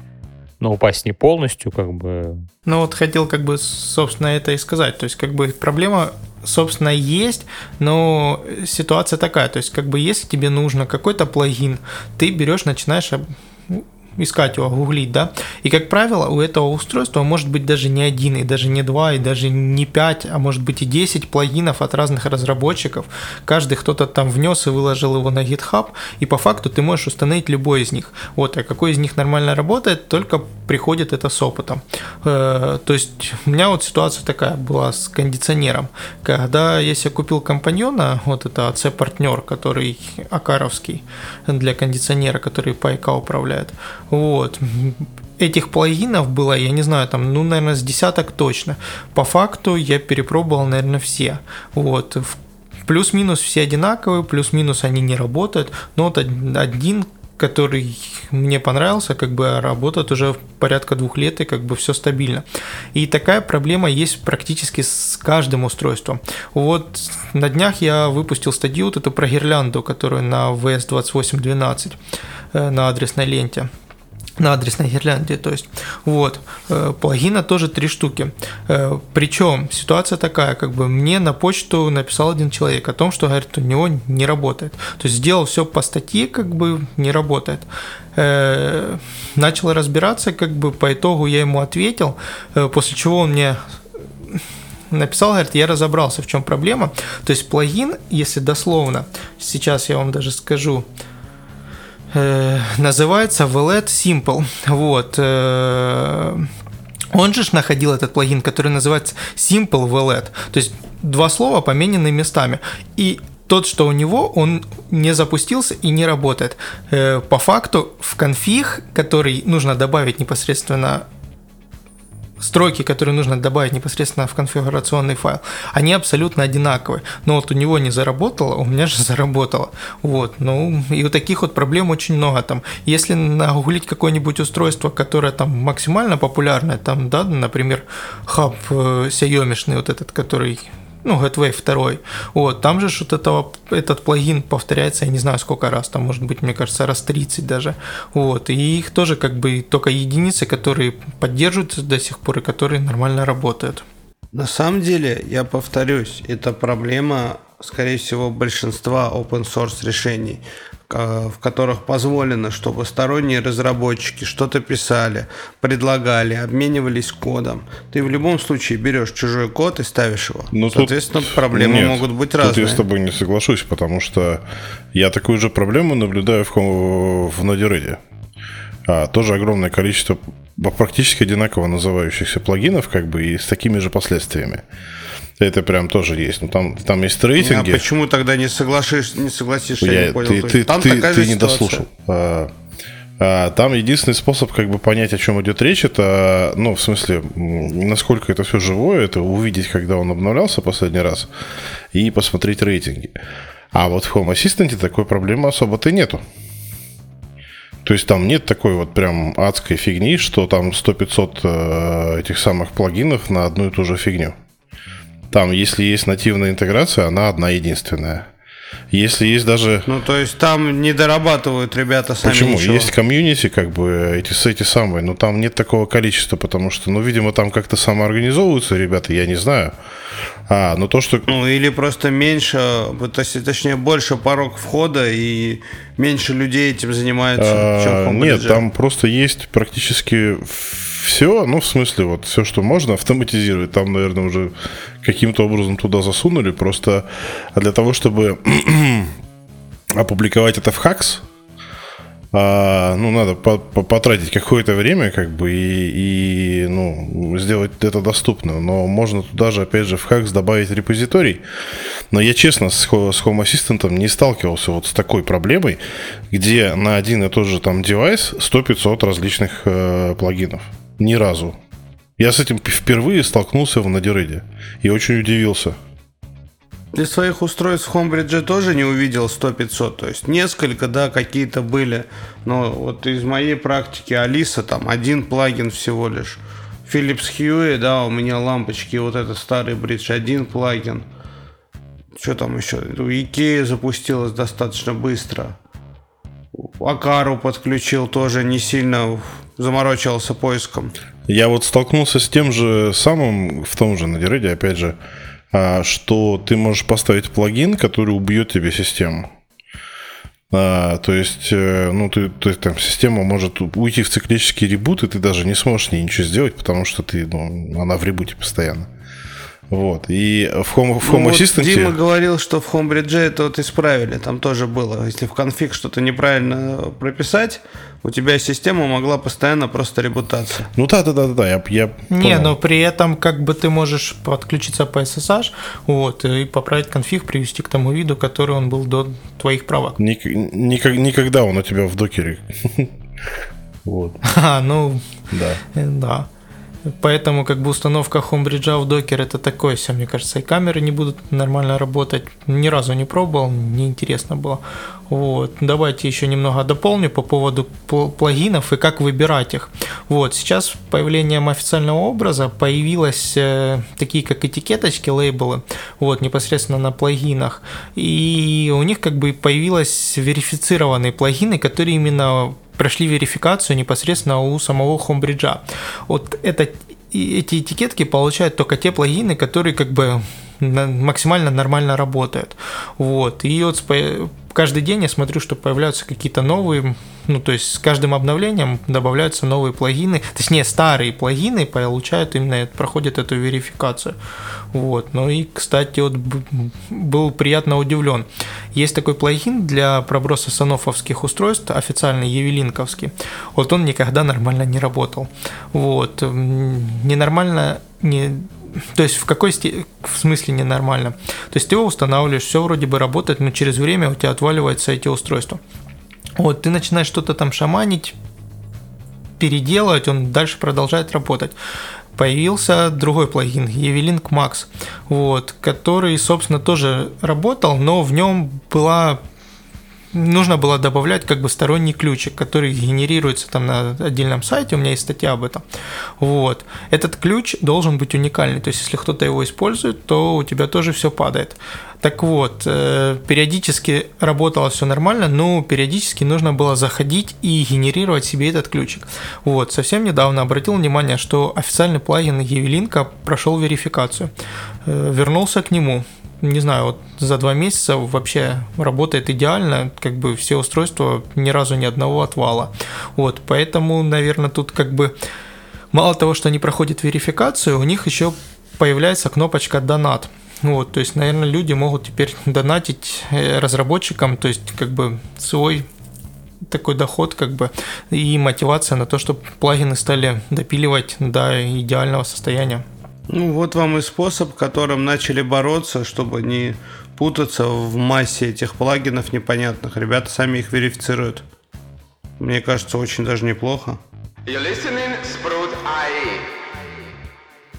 но упасть не полностью, как бы... Ну вот хотел как бы, собственно, это и сказать. То есть как бы проблема, собственно, есть, но ситуация такая. То есть как бы если тебе нужно какой-то плагин, ты берешь, начинаешь искать его, гуглить, да, и, как правило, у этого устройства может быть даже не один, и даже не два, и даже не пять, а может быть и 10 плагинов от разных разработчиков. Каждый кто-то там внес и выложил его на GitHub, и по факту ты можешь установить любой из них. Вот, а какой из них нормально работает, только приходит это с опытом. Э, То есть у меня вот ситуация такая была с кондиционером. Когда я себе купил компаньона, вот это AC-партнер, который Акаровский, для кондиционера, который по ИК управляет, вот, этих плагинов было, я не знаю, там, ну, наверное, с десяток точно. По факту я перепробовал, наверное, все. Вот, плюс-минус все одинаковые, плюс-минус они не работают, но вот од- один, который мне понравился, как бы работает уже порядка двух лет и как бы все стабильно. И такая проблема есть практически с каждым устройством. Вот на днях я выпустил статью вот эту про гирлянду, которую на VS2812 э, на адресной ленте на адресной гирлянде, то есть, вот, э, плагина тоже три штуки. Э, Причем ситуация такая, как бы мне на почту написал один человек о том, что, говорит, у него не работает. То есть сделал все по статье, как бы не работает. Э, Начал разбираться, как бы по итогу я ему ответил, после чего он мне написал, говорит, я разобрался, в чем проблема. То есть плагин, если дословно, сейчас я вам даже скажу, называется VLED Simple. Вот. э, Он же находил этот плагин, который называется Simple VLED. То есть два слова поменены местами. И тот, что у него, он не запустился и не работает. Э, По факту в конфиг, который нужно добавить непосредственно строки, которые нужно добавить непосредственно в конфигурационный файл, они абсолютно одинаковые. Но вот у него не заработало, у меня же заработало. Вот, ну, и у таких вот проблем очень много там. Если нагуглить какое-нибудь устройство, которое там максимально популярное, там, да, например, хаб э, Xiaomi вот этот, который ну, Gateway 2. Вот, там же вот этого, этот плагин повторяется, я не знаю сколько раз, там может быть, мне кажется, раз 30 даже. Вот, и их тоже как бы только единицы, которые поддерживаются до сих пор и которые нормально работают. На самом деле, я повторюсь, это проблема, скорее всего, большинства open source решений. Э, в которых позволено, чтобы сторонние разработчики что-то писали, предлагали, обменивались кодом. Ты в любом случае берешь чужой код и ставишь его. Ну, Соответственно, тут... проблемы Нет, могут быть тут разные. я с тобой не соглашусь, потому что я такую же проблему наблюдаю в, в Node-RED. А, тоже огромное количество практически одинаково называющихся плагинов, как бы, и с такими же последствиями. Это прям тоже есть. Ну, там, там есть рейтинги. А почему тогда не, соглашишь, не согласишься? Я, не понял. Ты, ты, там ты, такая ты же не ситуация. дослушал. А, а, там единственный способ как бы понять, о чем идет речь, это, ну, в смысле, насколько это все живое, это увидеть, когда он обновлялся последний раз, и посмотреть рейтинги. А вот в Home Assistant такой проблемы особо-то нету. То есть там нет такой вот прям адской фигни, что там 100-500 э, этих самых плагинов на одну и ту же фигню. Там, если есть нативная интеграция, она одна единственная. Если есть даже... Ну, то есть там не дорабатывают ребята сами Почему? ничего. Есть комьюнити, как бы, эти, эти самые, но там нет такого количества, потому что, ну, видимо, там как-то самоорганизовываются ребята, я не знаю. А, ну то, что... Ну, или просто меньше, то есть, точнее, больше порог входа и меньше людей этим занимаются, А, нет, там просто есть практически все, ну, в смысле, вот все, что можно автоматизировать, там, наверное, уже каким-то образом туда засунули, просто для того, чтобы опубликовать это в Хакс, а, ну, надо по -по потратить какое-то время, как бы, и, и, ну, сделать это доступно. Но можно туда же, опять же, в Hacks добавить репозиторий. Но я, честно, с, с Home Assistant не сталкивался вот с такой проблемой, где на один и тот же там девайс 100-500 различных э, плагинов. Ни разу. Я с этим впервые столкнулся в Надиреде и очень удивился. Для своих устройств в Homebridge тоже не увидел 100-500, то есть несколько, да, какие-то были, но вот из моей практики Алиса там один плагин всего лишь. Philips Hue, да, у меня лампочки, вот этот старый бридж, один плагин. Что там еще? У Ikea запустилось достаточно быстро. Акару подключил, тоже не сильно заморочился поиском. Я вот столкнулся с тем же самым в том же Надиреде, опять же, а, что ты можешь поставить плагин, который убьет тебе систему. А, то есть, э, ну, ты, то есть, там система может уйти в циклический ребут, и ты даже не сможешь с ней ничего сделать, потому что ты, ну, она в ребуте постоянно. Вот. И в Home, в Home ну, Assistant... Вот Дима говорил, что в Homebridge это вот исправили. Там тоже было. Если в конфиг что-то неправильно прописать, у тебя система могла постоянно просто ребутаться. Ну да, да, да, да, я, я Не, но при этом как бы ты можешь подключиться по SSH, вот, и поправить конфиг, привести к тому виду, который он был до твоих правок. Ник, никак, никогда он у тебя в докере. Вот. А, ну, Да. э, да. Поэтому как бы установка Homebridge в докер это такое все, мне кажется, и камеры не будут нормально работать. Ни разу не пробовал, неинтересно было. Вот. Давайте еще немного дополню по поводу плагинов и как выбирать их. Вот. Сейчас с появлением официального образа появились э, такие как этикеточки, лейблы, вот, непосредственно на плагинах. И у них как бы появились верифицированные плагины, которые именно прошли верификацию непосредственно у самого Homebridge. Вот это, эти этикетки получают только те плагины, которые как бы максимально нормально работают. Вот. И вот каждый день я смотрю, что появляются какие-то новые, ну, то есть с каждым обновлением добавляются новые плагины, точнее, старые плагины получают именно, проходят эту верификацию. Вот. Ну и, кстати, вот был приятно удивлен. Есть такой плагин для проброса санофовских устройств, официальный евелинковский. Вот он никогда нормально не работал. Вот. Ненормально, не, то есть в какой сти... в смысле ненормально? То есть ты его устанавливаешь, все вроде бы работает, но через время у тебя отваливаются эти устройства. Вот, ты начинаешь что-то там шаманить, переделывать, он дальше продолжает работать. Появился другой плагин, Evelink Max, вот, который, собственно, тоже работал, но в нем была нужно было добавлять как бы сторонний ключик, который генерируется там на отдельном сайте, у меня есть статья об этом. Вот. Этот ключ должен быть уникальный, то есть если кто-то его использует, то у тебя тоже все падает. Так вот, э, периодически работало все нормально, но периодически нужно было заходить и генерировать себе этот ключик. Вот, совсем недавно обратил внимание, что официальный плагин Евелинка прошел верификацию. Э, вернулся к нему, не знаю, вот за два месяца вообще работает идеально, как бы все устройства ни разу ни одного отвала. Вот, поэтому, наверное, тут как бы мало того, что они проходят верификацию, у них еще появляется кнопочка «Донат». Вот, то есть, наверное, люди могут теперь донатить э, разработчикам, то есть, как бы свой такой доход, как бы, и мотивация на то, чтобы плагины стали допиливать до идеального состояния. Ну, вот вам и способ, которым начали бороться, чтобы не путаться в массе этих плагинов непонятных. Ребята сами их верифицируют. Мне кажется, очень даже неплохо.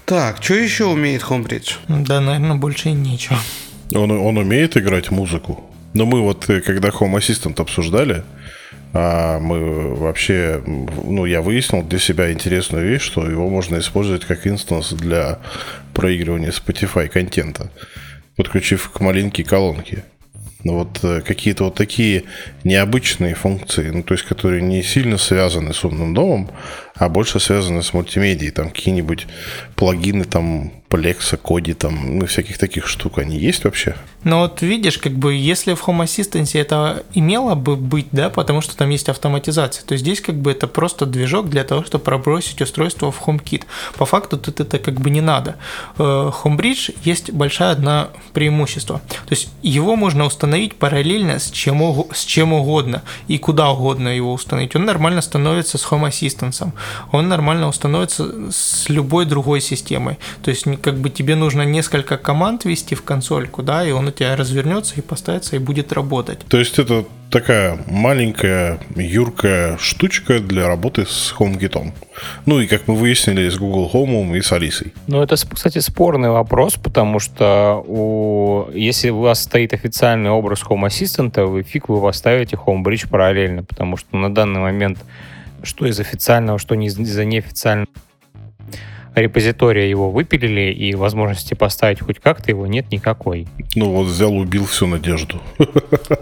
Так, что еще умеет Homebridge? Да, наверное, больше и нечего. Он, он умеет играть музыку. Но мы вот, э, когда Home Assistant обсуждали, а мы вообще, ну, я выяснил для себя интересную вещь, что его можно использовать как инстанс для проигрывания Spotify контента, подключив к маленькой колонке. Ну, вот э, какие-то вот такие необычные функции, ну, то есть, которые не сильно связаны с умным домом, а больше связаны с мультимедией, там какие-нибудь плагины, там, Plex, Коди, там, ну, всяких таких штук, они есть вообще? Ну вот видишь, как бы, если в Home Assistant это имело бы быть, да, потому что там есть автоматизация, то здесь как бы это просто движок для того, чтобы пробросить устройство в HomeKit. По факту тут это как бы не надо. Э, HomeBridge есть большая одна преимущество. То есть его можно установить параллельно с чем, с чем угодно и куда угодно его установить. Он нормально становится с Home Assistant он нормально установится с любой другой системой. То есть как бы тебе нужно несколько команд ввести в консольку, да, и он у тебя развернется и поставится и будет работать. То есть это такая маленькая, юркая штучка для работы с HomeKit. Ну и, как мы выяснили, с Google Home и с Алисой. Ну, это, кстати, спорный вопрос, потому что у... если у вас стоит официальный образ Home Assistant, вы фиг вы поставите HomeBridge параллельно, потому что на данный момент что из официального, что не из неофициального репозитория его выпилили, и возможности поставить хоть как-то его нет никакой. Ну вот взял, убил всю надежду.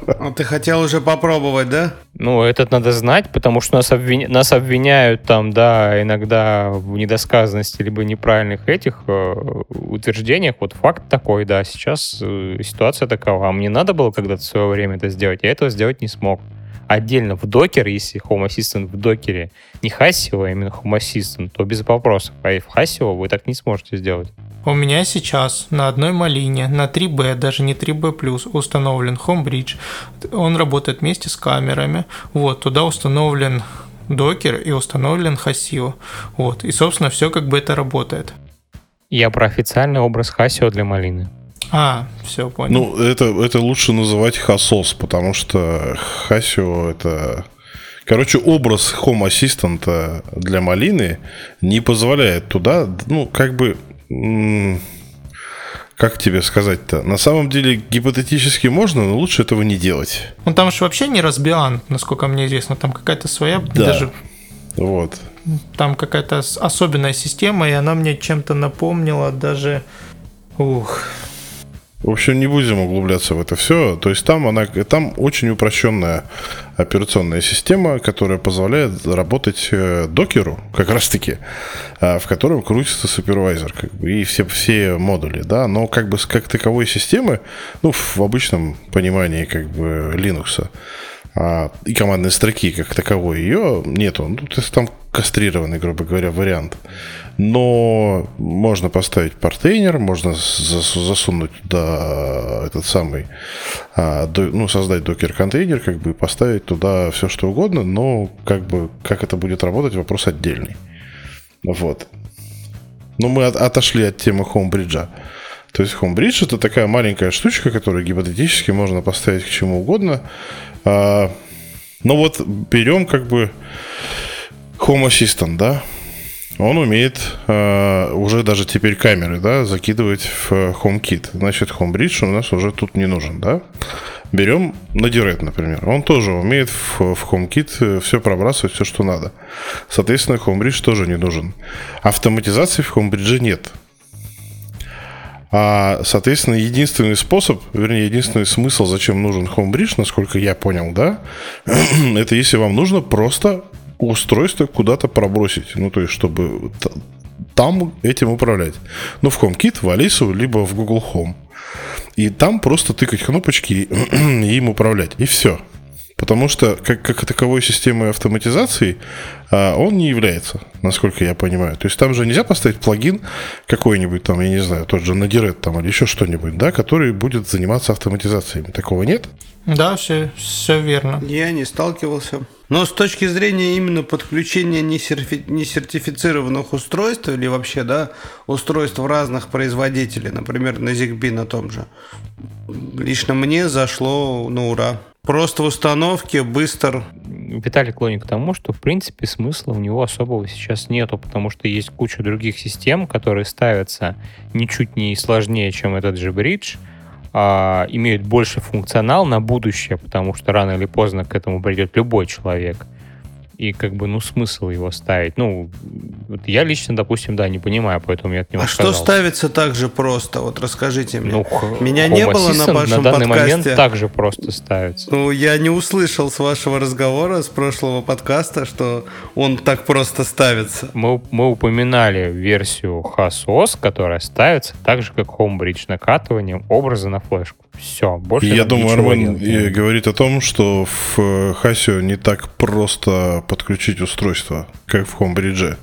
А ты хотел уже попробовать, да? Ну, это надо знать, потому что нас, обвиня... нас обвиняют там, да, иногда в недосказанности либо неправильных этих э, утверждениях. Вот факт такой, да, сейчас э, ситуация такова. А мне надо было когда-то в свое время это сделать, я этого сделать не смог отдельно в докер, если Home Assistant в докере не Hasio, а именно Home Assistant, то без вопросов. А в Hasio вы так не сможете сделать. У меня сейчас на одной малине, на 3B, даже не 3B+, установлен Homebridge. Он работает вместе с камерами. Вот, туда установлен докер и установлен Hasio. Вот, и, собственно, все как бы это работает. Я про официальный образ Hasio для малины. А, все, понял. Ну, это, это лучше называть Хасос, потому что Хасио это... Короче, образ Home Assistant для малины не позволяет туда, ну, как бы... Как тебе сказать-то? На самом деле гипотетически можно, но лучше этого не делать. Ну там же вообще не разбиан, насколько мне известно. Там какая-то своя да. даже... Вот. Там какая-то особенная система, и она мне чем-то напомнила даже... Ух, в общем, не будем углубляться в это все. То есть там, она, там очень упрощенная операционная система, которая позволяет работать э, докеру, как раз таки, а, в котором крутится супервайзер как бы, и все, все модули, да, но как бы как таковой системы, ну, в обычном понимании как бы Linux, а, и командной строки как таковой ее нету. Ну, то есть там кастрированный, грубо говоря, вариант. Но можно поставить портейнер, можно засунуть туда этот самый, а, ну, создать докер-контейнер, как бы поставить туда все, что угодно, но как бы как это будет работать, вопрос отдельный. Вот. Но мы от, отошли от темы Homebridge. То есть Homebridge это такая маленькая штучка, которую гипотетически можно поставить к чему угодно. А, но вот берем как бы Home Assistant, да? Он умеет э, уже даже теперь камеры, да, закидывать в HomeKit. Значит, HomeBridge у нас уже тут не нужен, да? Берем Node-RED, например. Он тоже умеет в, в HomeKit все пробрасывать, все, что надо. Соответственно, HomeBridge тоже не нужен. Автоматизации в HomeBridge нет. А, соответственно, единственный способ, вернее, единственный смысл, зачем нужен HomeBridge, насколько я понял, да, это если вам нужно просто устройство куда-то пробросить. Ну, то есть, чтобы там этим управлять. Ну, в HomeKit, в Алису, либо в Google Home. И там просто тыкать кнопочки и им управлять. И все. Потому что как, как таковой системой автоматизации а, он не является, насколько я понимаю. То есть там же нельзя поставить плагин какой-нибудь там, я не знаю, тот же Node-RED там или еще что-нибудь, да, который будет заниматься автоматизацией. Такого нет? Да, все, все верно. Я не сталкивался. Но с точки зрения именно подключения несертифицированных устройств или вообще, да, устройств разных производителей, например, на ZigBee на том же, лично мне зашло на ура. Просто в установке быстро. Виталий клонит к тому, что в принципе смысла у него особого сейчас нету, потому что есть куча других систем, которые ставятся ничуть не сложнее, чем этот же бридж, а, имеют больше функционал на будущее, потому что рано или поздно к этому придет любой человек и как бы, ну, смысл его ставить. Ну, вот я лично, допустим, да, не понимаю, поэтому я от него А отказался. что ставится так же просто? Вот расскажите мне. Ну, Меня не было на вашем на данный подкасте. момент так же просто ставится. Ну, я не услышал с вашего разговора, с прошлого подкаста, что он так просто ставится. Мы, мы упоминали версию HasOS, которая ставится так же, как Homebridge накатыванием образа на флешку. Все, больше Я думаю, Армен нет. говорит о том, что в Хасио не так просто подключить устройство, как в Homebridge.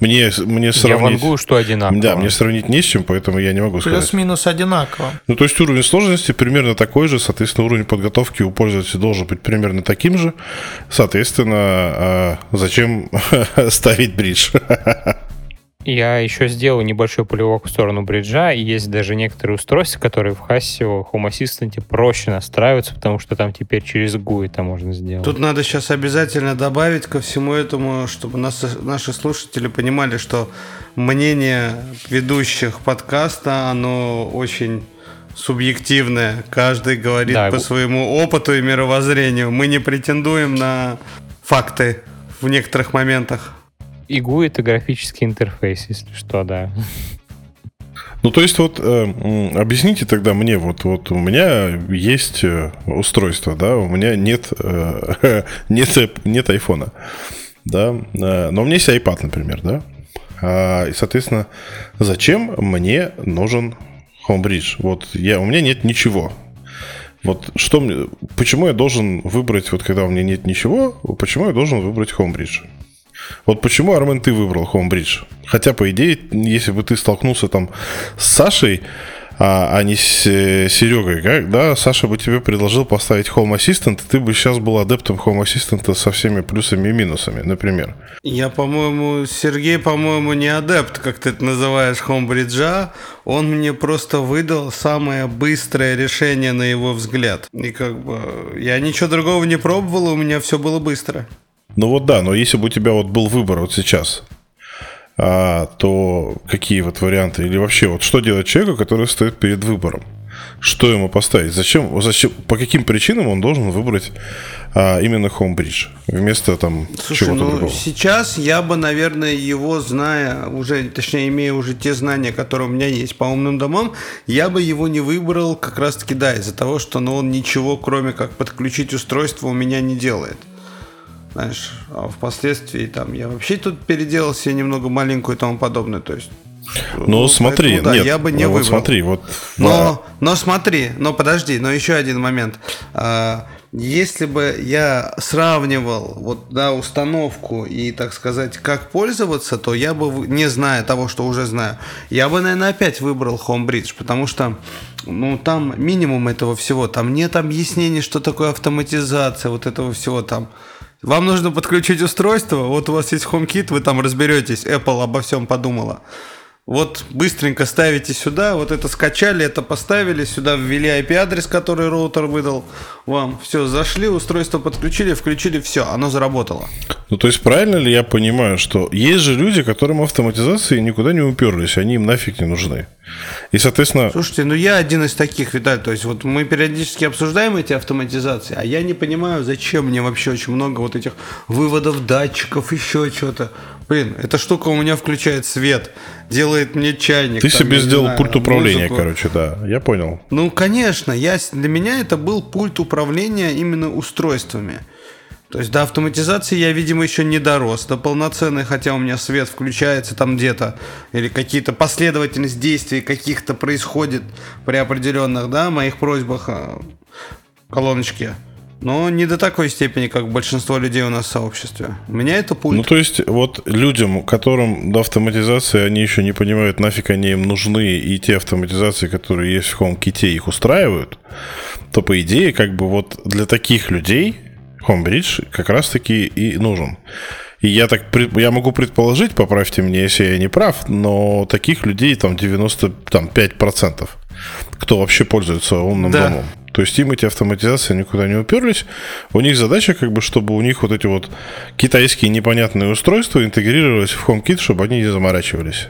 Мне, мне Я сравнить... вангую, что одинаково. Да, мне сравнить не с чем, поэтому я не могу сказать. Плюс-минус одинаково. Ну, то есть уровень сложности примерно такой же, соответственно, уровень подготовки у пользователя должен быть примерно таким же. Соответственно, а зачем ставить бридж? Я еще сделал небольшой полевок в сторону бриджа, и есть даже некоторые устройства, которые в Hassio Home Assistant проще настраиваются, потому что там теперь через GUI это можно сделать. Тут надо сейчас обязательно добавить ко всему этому, чтобы нас, наши слушатели понимали, что мнение ведущих подкаста, оно очень субъективное. Каждый говорит Да, по его- своему опыту и мировоззрению. Мы не претендуем на факты в некоторых моментах. И GUI это графический интерфейс, если что, да. Ну, то есть, вот, э, объясните тогда мне, вот, вот у меня есть э, устройство, да, у меня нет, э, нет, эп- нет айфона, да, э, но у меня есть iPad, например, да, А, и, соответственно, зачем мне нужен Homebridge? Вот я, у меня нет ничего. Вот что мне, почему я должен выбрать, вот когда у меня нет ничего, почему я должен выбрать Homebridge? Вот почему, Армен, ты выбрал Homebridge? Хотя, по идее, если бы ты столкнулся там с Сашей, а, а не с э, Серегой, как, да, Саша бы тебе предложил поставить Home Assistant, и ты бы сейчас был адептом Home Assistant со всеми плюсами и минусами, например. Я, по-моему, Сергей, по-моему, не адепт, как ты это называешь, хомбриджа. Он мне просто выдал самое быстрое решение на его взгляд. И как бы я ничего другого не пробовал, у меня все было быстро. Ну вот да, но если бы у тебя вот был выбор вот сейчас, а, то какие вот варианты? Или вообще, вот что делать человеку, который стоит перед выбором? Что ему поставить? Зачем, зачем по каким причинам он должен выбрать а, именно Homebridge вместо там Слушай, чего-то ну другого? сейчас я бы, наверное, его зная, уже, точнее, имея уже те знания, которые у меня есть по умным домам, я бы его не выбрал как раз-таки, да, из-за того, что ну, он ничего, кроме как подключить устройство, у меня не делает. Знаешь, а впоследствии там я вообще тут переделал себе немного маленькую и тому подобное, то есть... Ну, смотри, поэтому, да, нет, я бы не ну, вот выбрал. смотри, вот Но, но смотри, но подожди, но еще один момент. А, Если бы я сравнивал вот, да, установку и, так сказать, как пользоваться, то я бы, не зная того, что уже знаю, я бы, наверное, опять выбрал Homebridge, потому что ну, там минимум этого всего. Там нет объяснений, что такое автоматизация, вот этого всего там. Вам нужно подключить устройство, вот у вас есть HomeKit, вы там разберетесь, Apple обо всем подумала. Вот быстренько ставите сюда, вот это скачали, это поставили, сюда ввели IP-адрес, который роутер выдал вам. Все, зашли, устройство подключили, включили, все, оно заработало. Ну, то есть, правильно ли я понимаю, что есть же люди, которым автоматизации никуда не уперлись, они им нафиг не нужны. И, соответственно... Слушайте, ну я один из таких, Виталий, то есть вот мы периодически обсуждаем эти автоматизации, а я не понимаю, зачем мне вообще очень много вот этих выводов датчиков, еще что-то. Блин, эта штука у меня включает свет, делает мне чайник. Ты там, себе сделал знаю, пульт управления, музыку. короче, да, я понял. Ну, конечно, я, для меня это был пульт управления именно устройствами. То есть до автоматизации я, видимо, еще не дорос до полноценной, хотя у меня свет включается там где-то, или какие-то последовательность действий каких-то происходит при определенных, да, моих просьбах а, колоночки. Но не до такой степени, как большинство людей у нас в сообществе. У меня это пульт. Ну, то есть, вот людям, которым до автоматизации они еще не понимают, нафиг они им нужны, и те автоматизации, которые есть в HomeKit, их устраивают, то, по идее, как бы вот для таких людей HomeBridge как раз-таки и нужен. И я так я могу предположить, поправьте меня, если я не прав, но таких людей там 95%, кто вообще пользуется умным Да. домом. То есть им эти автоматизации никуда не уперлись. У них задача, как бы, чтобы у них вот эти вот китайские непонятные устройства интегрировались в HomeKit, чтобы они не заморачивались.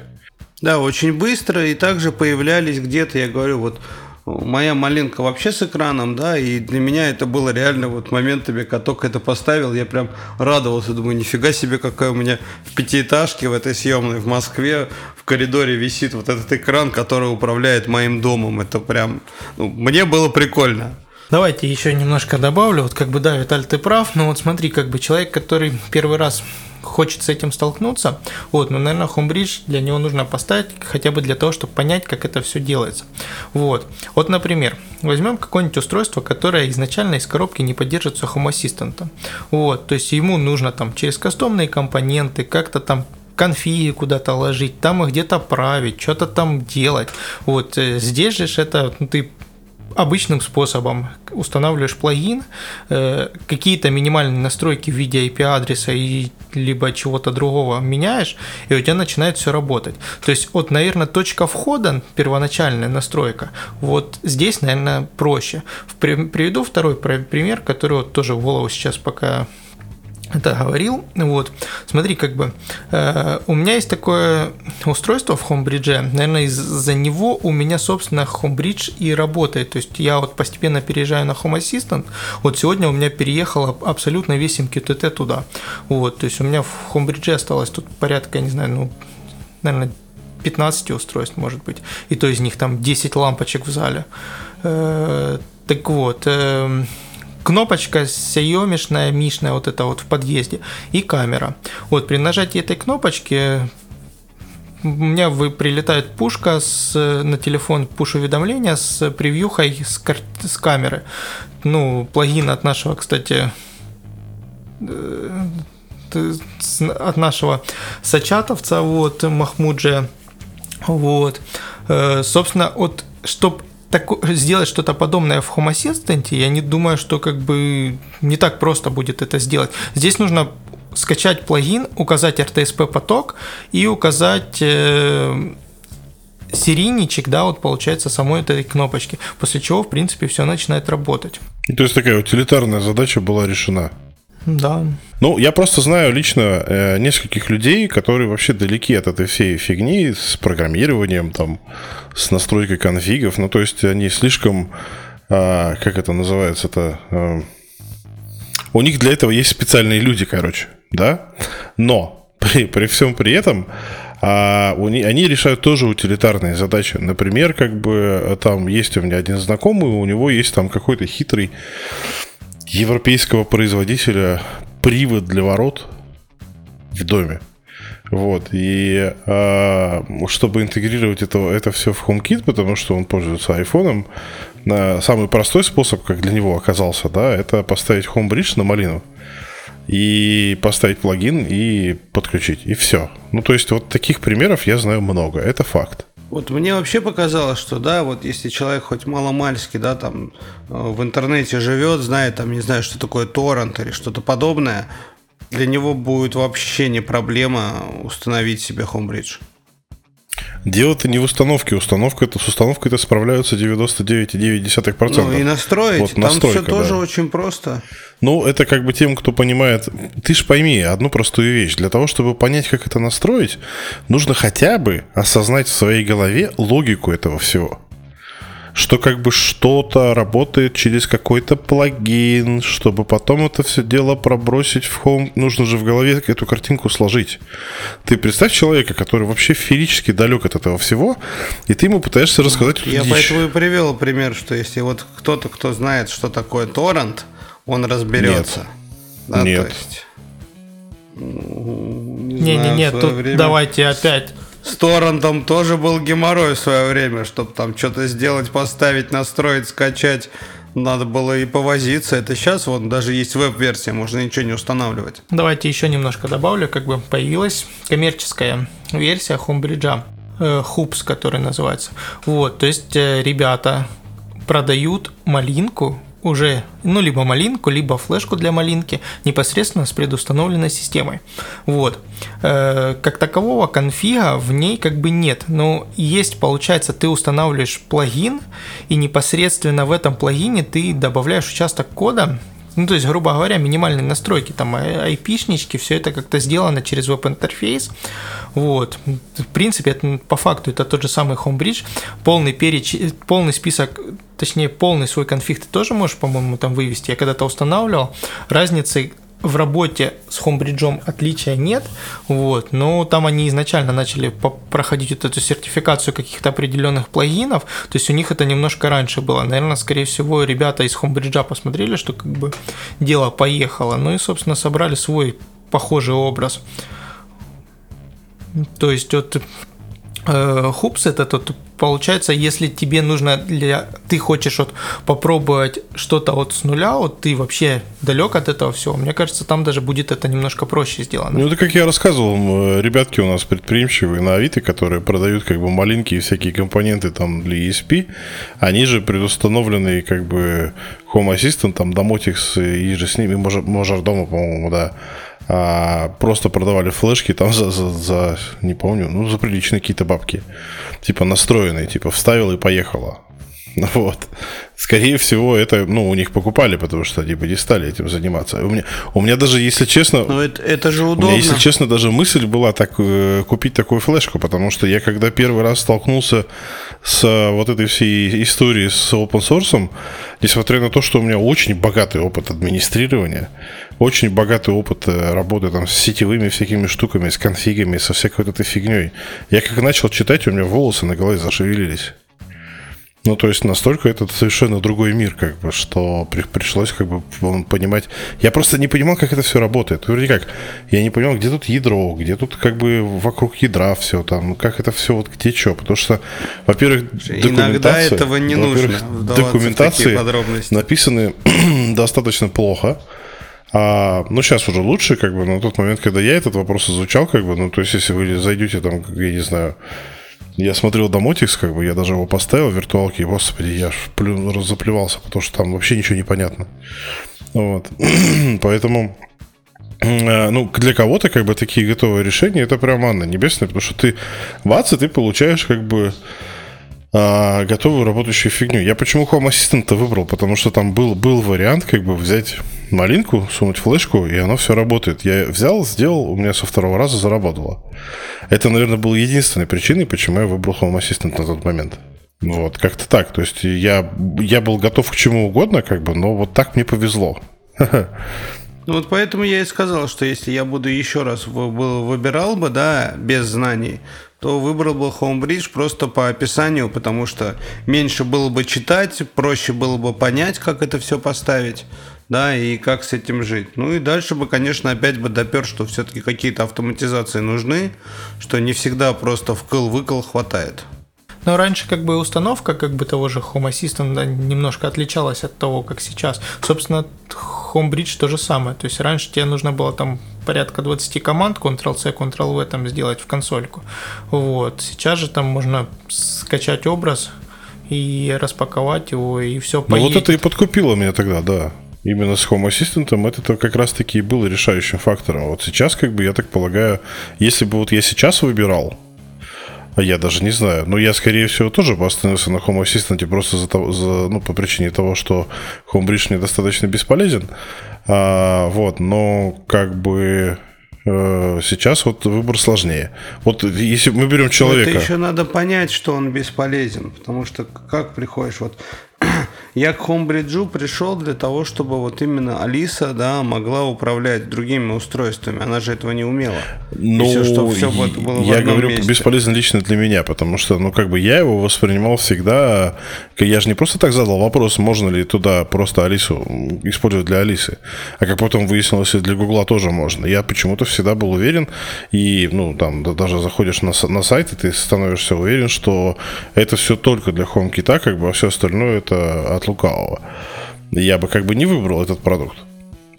Да, очень быстро, и также появлялись где-то, я говорю, вот моя малинка вообще с экраном, да, и для меня это было реально вот моментами, когда только это поставил, я прям радовался, думаю, нифига себе, какая у меня в пятиэтажке в этой съемной в Москве в коридоре висит вот этот экран, который управляет моим домом, это прям, ну, мне было прикольно. Давайте еще немножко добавлю. Вот как бы да, Виталь, ты прав, но вот смотри, как бы человек, который первый раз хочет с этим столкнуться, вот, ну, наверное, Homebridge для него нужно поставить хотя бы для того, чтобы понять, как это все делается. Вот. Вот, например, возьмем какое-нибудь устройство, которое изначально из коробки не поддерживается Home Assistant. Вот, то есть ему нужно там через кастомные компоненты как-то там конфиги куда-то ложить, там их где-то править, что-то там делать. Вот э, здесь же это ну, ты обычным способом устанавливаешь плагин, э, какие-то минимальные настройки в виде IP-адреса и либо чего-то другого меняешь, и у тебя начинает все работать. То есть, вот, наверное, точка входа, первоначальная настройка, вот здесь, наверное, проще. Приведу второй пример, который вот тоже в голову сейчас пока это говорил. Вот, смотри, как бы э, у меня есть такое устройство в Homebridge. Наверное, из-за него у меня, собственно, Homebridge и работает. То есть я вот постепенно переезжаю на Home Assistant. Вот сегодня у меня переехал аб- абсолютно весь MQTT туда. Вот, то есть у меня в Homebridge осталось тут порядка, не знаю, ну, наверное, 15 устройств, может быть. И то из них там 10 лампочек в зале. Э, так вот, эм, кнопочка сиомишная, мишная, вот это вот в подъезде, и камера. Вот при нажатии этой кнопочки у меня вы, прилетает пушка с, на телефон, пуш-уведомления с превьюхой с, кар- с камеры. Ну, плагин от нашего, кстати, э, с- от нашего сачатовца, вот, Махмуджа, вот. Э, Собственно, вот, чтобы сделать что-то подобное в Home Assistant, я не думаю, что как бы не так просто будет это сделать. Здесь нужно скачать плагин, указать RTSP поток и указать э, серийничек, да, вот получается самой этой кнопочки, после чего, в принципе, все начинает работать. То есть такая утилитарная задача была решена. Да. Ну, я просто знаю лично э, нескольких людей, которые вообще далеки от этой всей фигни с программированием, там, с настройкой конфигов. Ну, то есть они слишком, э, как это называется-то, э, у них для этого есть специальные люди, короче, да? Но при, при всем при этом а, они решают тоже утилитарные задачи. Например, как бы там есть у меня один знакомый, у него есть там какой-то хитрый европейского производителя привод для ворот в доме. Вот, и э, чтобы интегрировать это, это все в HomeKit, потому что он пользуется айфоном, э, самый простой способ, как для него оказался, да, это поставить HomeBridge на малину и поставить плагин и подключить, и все. Ну, то есть вот таких примеров я знаю много, это факт. Вот мне вообще показалось, что да, вот если человек хоть маломальски, да, там э, в интернете живет, знает, там, не знаю, что такое торрент или что-то подобное, для него будет вообще не проблема установить себе Homebridge. Дело-то не в установке. Установка это, с установкой это справляются 99,9%. Ну и настроить. Вот Там настройка, все тоже да. очень просто. Ну, это как бы тем, кто понимает... Ты ж пойми одну простую вещь. Для того, чтобы понять, как это настроить, нужно хотя бы осознать в своей голове логику этого всего. Что как бы что-то работает через какой-то плагин, чтобы потом это все дело пробросить в Home. Нужно же в голове эту картинку сложить. Ты представь человека, который вообще физически далек от этого всего, и ты ему пытаешься рассказать эту Я дичь. поэтому и привел пример, что если вот кто-то, кто знает, что такое торрент, он разберется. Да, Нет. То есть, м, не знаю, Не-не-не, в своё тут время давайте опять. С торрентом тоже был геморрой в свое время, чтобы там что-то сделать, поставить, настроить, скачать. Надо было и повозиться. Это сейчас вот даже есть веб-версия, можно ничего не устанавливать. Давайте еще немножко добавлю, как бы появилась коммерческая версия Homebridge, э, Hoops, который называется. Вот, то есть э, ребята продают малинку уже, ну, либо малинку, либо флешку для малинки непосредственно с предустановленной системой. Вот. Э, как такового конфига в ней как бы нет. Но есть, получается, ты устанавливаешь плагин, и непосредственно в этом плагине ты добавляешь участок кода, ну, то есть, грубо говоря, минимальные настройки, там, IP-шнички, все это как-то сделано через веб-интерфейс. Вот. В принципе, это, по факту это тот же самый Homebridge. Полный, переч... полный список, точнее, полный свой конфиг ты тоже можешь, по-моему, там вывести. Я когда-то устанавливал. Разницы в работе с Homebridge отличия нет, вот, но там они изначально начали проходить вот эту сертификацию каких-то определенных плагинов, то есть у них это немножко раньше было. Наверное, скорее всего, ребята из Homebridge посмотрели, что как бы дело поехало, ну и, собственно, собрали свой похожий образ. То есть вот хупс это тот получается, если тебе нужно для ты хочешь вот попробовать что-то вот с нуля, вот ты вообще далек от этого всего, мне кажется, там даже будет это немножко проще сделано. Ну, это как я рассказывал, м, ребятки у нас предприимчивые на Авито, которые продают как бы маленькие всякие компоненты там для ESP, они же предустановленные как бы Home Assistant, там Domotix и же с ними, Мажордома, по-моему, да, а, просто продавали флешки там за, за, за, не помню, ну, за приличные какие-то бабки. Типа настроенные, типа вставил и поехала. Вот. Скорее всего, это, ну, у них покупали, потому что они бы не стали этим заниматься. У меня, у меня даже, если честно... Но это, это же У удобно. меня, если честно, даже мысль была так э, купить такую флешку, потому что я когда первый раз столкнулся с э, вот этой всей историей с open source, несмотря на то, что у меня очень богатый опыт администрирования, очень богатый опыт э, работы там с сетевыми всякими штуками, с конфигами, со всякой вот этой фигней, я как начал читать, у меня волосы на голове зашевелились. Ну, то есть настолько это совершенно другой мир, как бы, что при- пришлось как бы понимать. Я просто не понимал, как это все работает. Вроде как, я не понимал, где тут ядро, где тут как бы вокруг ядра все там, как это все вот где что. Потому что, во-первых, Иногда этого не нужно документации написаны достаточно плохо. А, ну, сейчас уже лучше, как бы, на тот момент, когда я этот вопрос изучал, как бы, ну, то есть, если вы зайдете там, я не знаю, я смотрел Домотикс, как бы, я даже его поставил в виртуалке, и, господи, я плю- заплевался, потому что там вообще ничего не понятно. Вот. Поэтому, э, ну, для кого-то, как бы, такие готовые решения, это прям манна небесная, потому что ты в АЦИ ты получаешь, как бы, а, готовую работающую фигню. Я почему Home Assistant выбрал? Потому что там был, был вариант, как бы, взять малинку, сунуть флешку, и оно все работает. Я взял, сделал, у меня со второго раза заработало. Это, наверное, был единственной причиной, почему я выбрал Home Assistant на тот момент. Вот, как-то так. То есть я, я был готов к чему угодно, как бы, но вот так мне повезло. Ну вот поэтому я и сказал, что если я буду еще раз выбирал бы, да, без знаний, то выбрал бы Homebridge просто по описанию, потому что меньше было бы читать, проще было бы понять, как это все поставить, да, и как с этим жить. Ну и дальше бы, конечно, опять бы допер, что все-таки какие-то автоматизации нужны, что не всегда просто вкл-выкл хватает. Но раньше как бы установка как бы того же Home Assistant да, немножко отличалась от того, как сейчас. Собственно, Homebridge то же самое. То есть раньше тебе нужно было там порядка 20 команд Ctrl-C, Ctrl-V там сделать в консольку. Вот. Сейчас же там можно скачать образ и распаковать его, и все Ну вот это и подкупило меня тогда, да. Именно с Home Assistant это как раз-таки и было решающим фактором. Вот сейчас, как бы, я так полагаю, если бы вот я сейчас выбирал, А я даже не знаю. Но я, скорее всего, тоже бы остановился на Home Assistant просто за, за, ну, по причине того, что Homebridge недостаточно бесполезен. А, вот, но как бы э, сейчас вот выбор сложнее. Вот если мы берем человека... Это еще надо понять, что он бесполезен, потому что как приходишь, вот я к Homebridge пришел для того, чтобы вот именно Алиса, да, могла управлять другими устройствами. Она же этого не умела. Ну, все, что все было я говорю, месте. бесполезно лично для меня, потому что, ну, как бы я его воспринимал всегда. Я же не просто так задал вопрос, можно ли туда просто Алису использовать для Алисы, а как потом выяснилось, и для Гугла тоже можно. Я почему-то всегда был уверен, и, ну, там, даже заходишь на, на сайт, и ты становишься уверен, что это все только для HomeKit, как бы, а все остальное это от лукавого. Я бы как бы не выбрал этот продукт.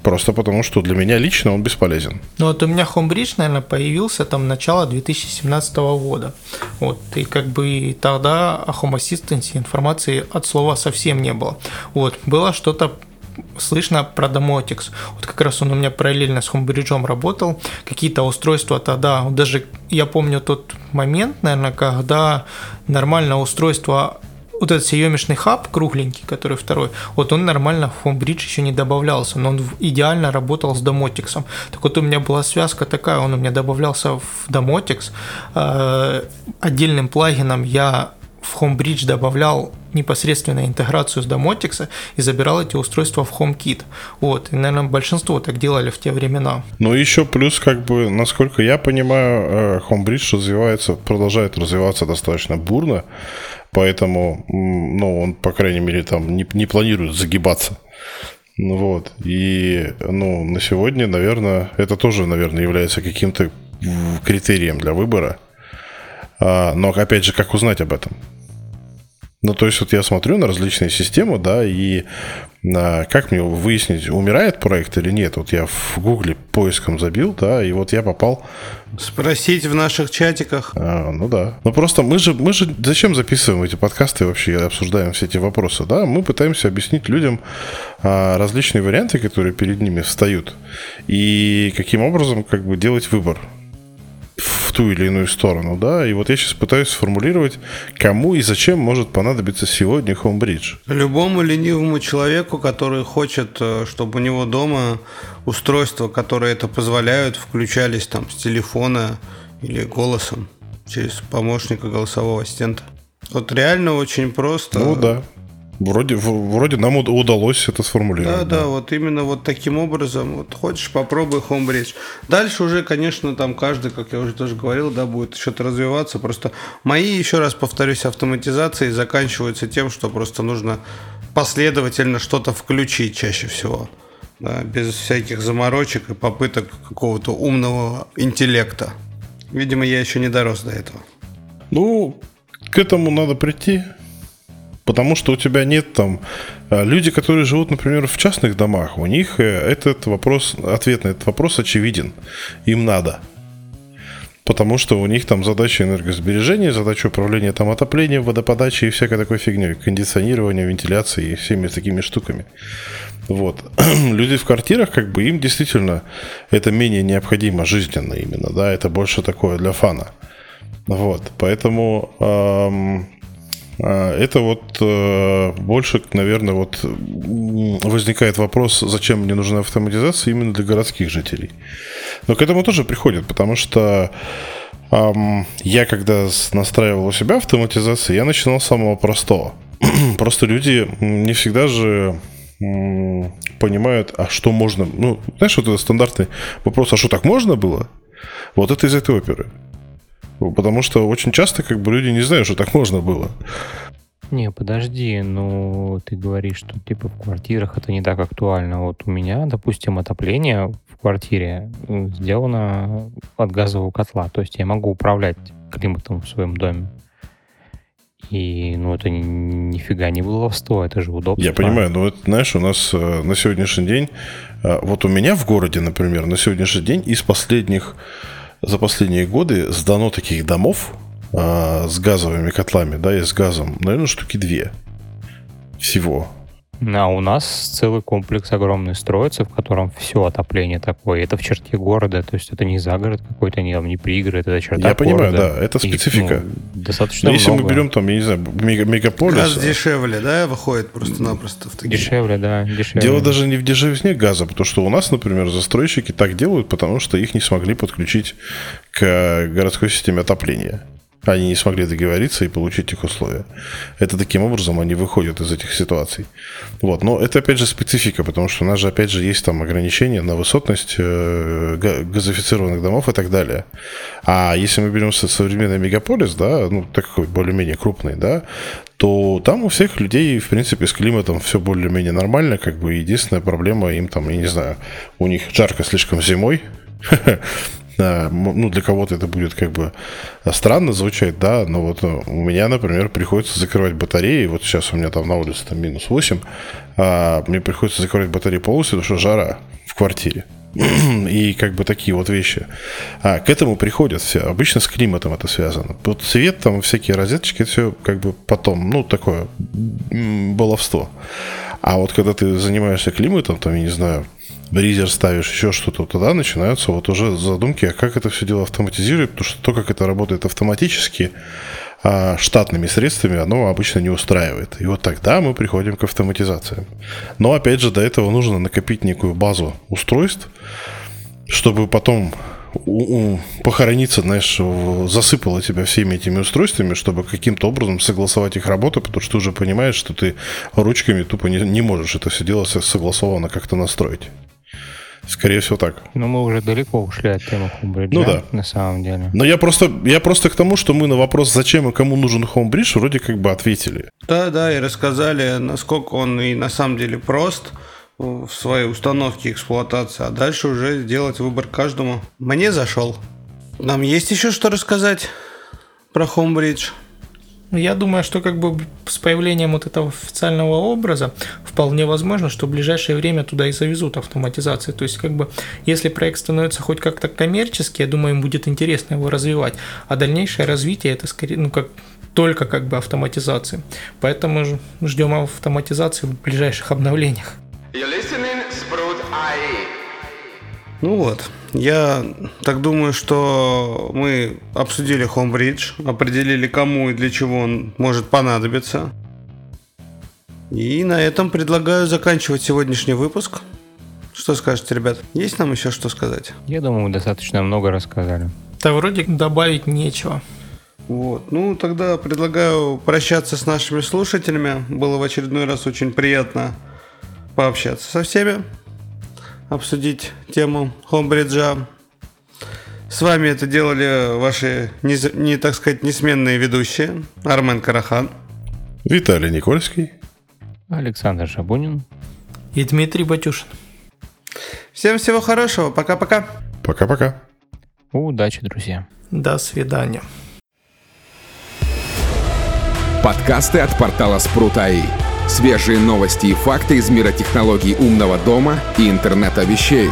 Просто потому, что для меня лично он бесполезен. Ну вот у меня Homebridge, наверное, появился там начало 2017 года. Вот, и как бы тогда о Home Assistant информации от слова совсем не было. Вот, было что-то слышно про Domotics. Вот как раз он у меня параллельно с Homebridge работал. Какие-то устройства тогда, даже я помню тот момент, наверное, когда нормальное устройство вот этот съемочный хаб кругленький, который второй, вот он нормально в Homebridge еще не добавлялся, но он идеально работал с Domotics. Так вот у меня была связка такая, он у меня добавлялся в Domotics. Э, отдельным плагином я в Homebridge добавлял непосредственно интеграцию с Domotics и забирал эти устройства в HomeKit. Вот, и, наверное, большинство так делали в те времена. Ну, еще плюс, как бы, насколько я понимаю, э, Homebridge развивается, продолжает развиваться достаточно бурно. Поэтому, ну, он, по крайней мере, там не, не планирует загибаться. Ну вот. И, ну, на сегодня, наверное, это тоже, наверное, является каким-то критерием для выбора. А, но, опять же, как узнать об этом? Ну, то есть вот я смотрю на различные системы, да, и а, как мне выяснить, умирает проект или нет? Вот я в Гугле поиском забил, да, и вот я попал... Спросить в наших чатиках. А, ну да. Ну просто мы же, мы же зачем записываем эти подкасты и вообще обсуждаем все эти вопросы, да? Мы пытаемся объяснить людям а, различные варианты, которые перед ними встают, и каким образом как бы делать выбор в ту или иную сторону, да, и вот я сейчас пытаюсь сформулировать, кому и зачем может понадобиться сегодня Homebridge. Любому ленивому человеку, который хочет, э, чтобы у него дома устройства, которые это позволяют, включались там с телефона или голосом через помощника голосового ассистента. Вот реально очень просто. Ну да. Вроде, вроде нам удалось это сформулировать. Да, да, да, вот именно вот таким образом. Вот хочешь, попробуй Homebridge. Дальше уже, конечно, там каждый, как я уже тоже говорил, да, будет что-то развиваться. Просто мои, еще раз повторюсь, автоматизации заканчиваются тем, что просто нужно последовательно что-то включить чаще всего. Да, без всяких заморочек и попыток какого-то умного интеллекта. Видимо, я еще не дорос до этого. Ну, к этому надо прийти. Потому что у тебя нет там... Э, люди, которые живут, например, в частных домах, у них э, этот вопрос, ответ на этот вопрос очевиден. Им надо. Потому что у них там задача энергосбережения, задача управления там отоплением, водоподачей и всякой такой фигней, кондиционирования, вентиляции и всеми такими штуками. Вот. Люди в квартирах, как бы им действительно это менее необходимо жизненно именно, да, это больше такое для фана. Вот, поэтому эм, а, это вот э, больше, наверное, вот возникает вопрос, зачем мне нужна автоматизация именно для городских жителей. Но к этому тоже приходит, потому что я когда настраивал у себя автоматизацию, я начинал с самого простого. Просто люди не всегда же понимают, а что можно... Ну, знаешь, вот это стандартный вопрос, а что так можно было? Вот это из этой оперы. Потому что очень часто как бы люди не знают, что так можно было. Не, подожди, ну ты говоришь, что типа в квартирах это не так актуально. Вот у меня, допустим, отопление в квартире сделано от газового котла. То есть я могу управлять климатом в своем доме. И, ну, это нифига не баловство, это же удобно. Я понимаю, но это, знаешь, у нас э, на сегодняшний день, э, вот у меня в городе, например, на сегодняшний день из последних за последние годы сдано таких домов а, с газовыми котлами, да, и с газом, наверное, штуки две всего. А у нас целый комплекс огромный строится, в котором все отопление такое. Это в черте города, то есть это не за город какой-то, не, там, не пригород, это черта Я понимаю, города. да, это И, специфика. ну, достаточно Но если много. мы берем там, я не знаю, мега- мегаполис, Газ а, дешевле, да, выходит просто-напросто в такие. Дешевле, да, дешевле. Дело даже не в дешевизне газа, потому что у нас, например, застройщики так делают, потому что их не смогли подключить к городской системе отопления. Они не смогли договориться и получить их условия. Это таким образом они выходят из этих ситуаций. Вот. Но это опять же специфика, потому что у нас же опять же есть там ограничения на высотность э, га- газифицированных домов и так далее. А если мы берем со- современный мегаполис, да, ну такой более-менее крупный, да, то там у всех людей, в принципе, с климатом все более-менее нормально, как бы единственная проблема им там, я не знаю, у них жарко слишком зимой, ну, для кого-то это будет как бы странно звучать, да, но вот э, у меня, например, приходится закрывать батареи, вот сейчас у меня там на улице там минус 8, а мне приходится закрывать батареи полностью, потому что жара в квартире. И как бы такие вот вещи. А, к этому приходят все. Обычно с климатом это связано. Вот цвет, там всякие розеточки, это все как бы потом, ну, такое баловство. А вот когда ты занимаешься климатом, там, я не знаю, бризер ставишь, еще что-то, тогда начинаются вот уже задумки, а как это все дело автоматизировать, потому что то, как это работает автоматически, а, штатными средствами, оно обычно не устраивает. И вот тогда мы приходим к автоматизации. Но опять же, до этого нужно накопить некую базу устройств, чтобы потом похорониться, знаешь, засыпало тебя всеми этими устройствами, чтобы каким-то образом согласовать их работу, потому что ты уже понимаешь, что ты ручками тупо не, не можешь это все дело со- согласованно как-то настроить. Скорее всего так. Ну, мы уже далеко ушли от темы Homebridge, Ну да. на самом деле. Но я просто, я просто к тому, что мы на вопрос, зачем и кому нужен Homebridge, вроде как бы ответили. Да, да, и рассказали, насколько он и на самом деле прост в своей установке эксплуатации, а дальше уже сделать выбор каждому. Мне зашел. Нам есть еще что рассказать про Homebridge? Ну, Я думаю, что как бы с появлением вот этого официального образа вполне возможно, что в ближайшее время туда и завезут автоматизацию. То есть, как бы, если проект становится хоть как-то коммерческий, я думаю, им будет интересно его развивать. А дальнейшее развитие это скорее, ну, как только как бы автоматизации. Поэтому ждем автоматизации в ближайших обновлениях. You're listening Sprout IE. Ну вот, я так думаю, что мы обсудили Homebridge, определили, кому и для чего он может понадобиться. И на этом предлагаю заканчивать сегодняшний выпуск. Что скажете, ребят? Есть нам еще что сказать? Я думаю, мы достаточно много рассказали. Да вроде добавить нечего. Вот. Ну, тогда предлагаю прощаться с нашими слушателями. Было в очередной раз очень приятно пообщаться со всеми, обсудить тему Хомбриджа. С вами это делали ваши, не, не так сказать, несменные ведущие. Армен Карахан. Виталий Никольский. Александр Шабунин. И Дмитрий Батюшин. Всем всего хорошего. Пока-пока. Пока-пока. Удачи, друзья. До свидания. Подкасты от портала Спрут.АИ. Свежие новости и факты из мира технологий умного дома и интернета вещей.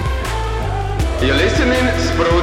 You're listening Sprout IE.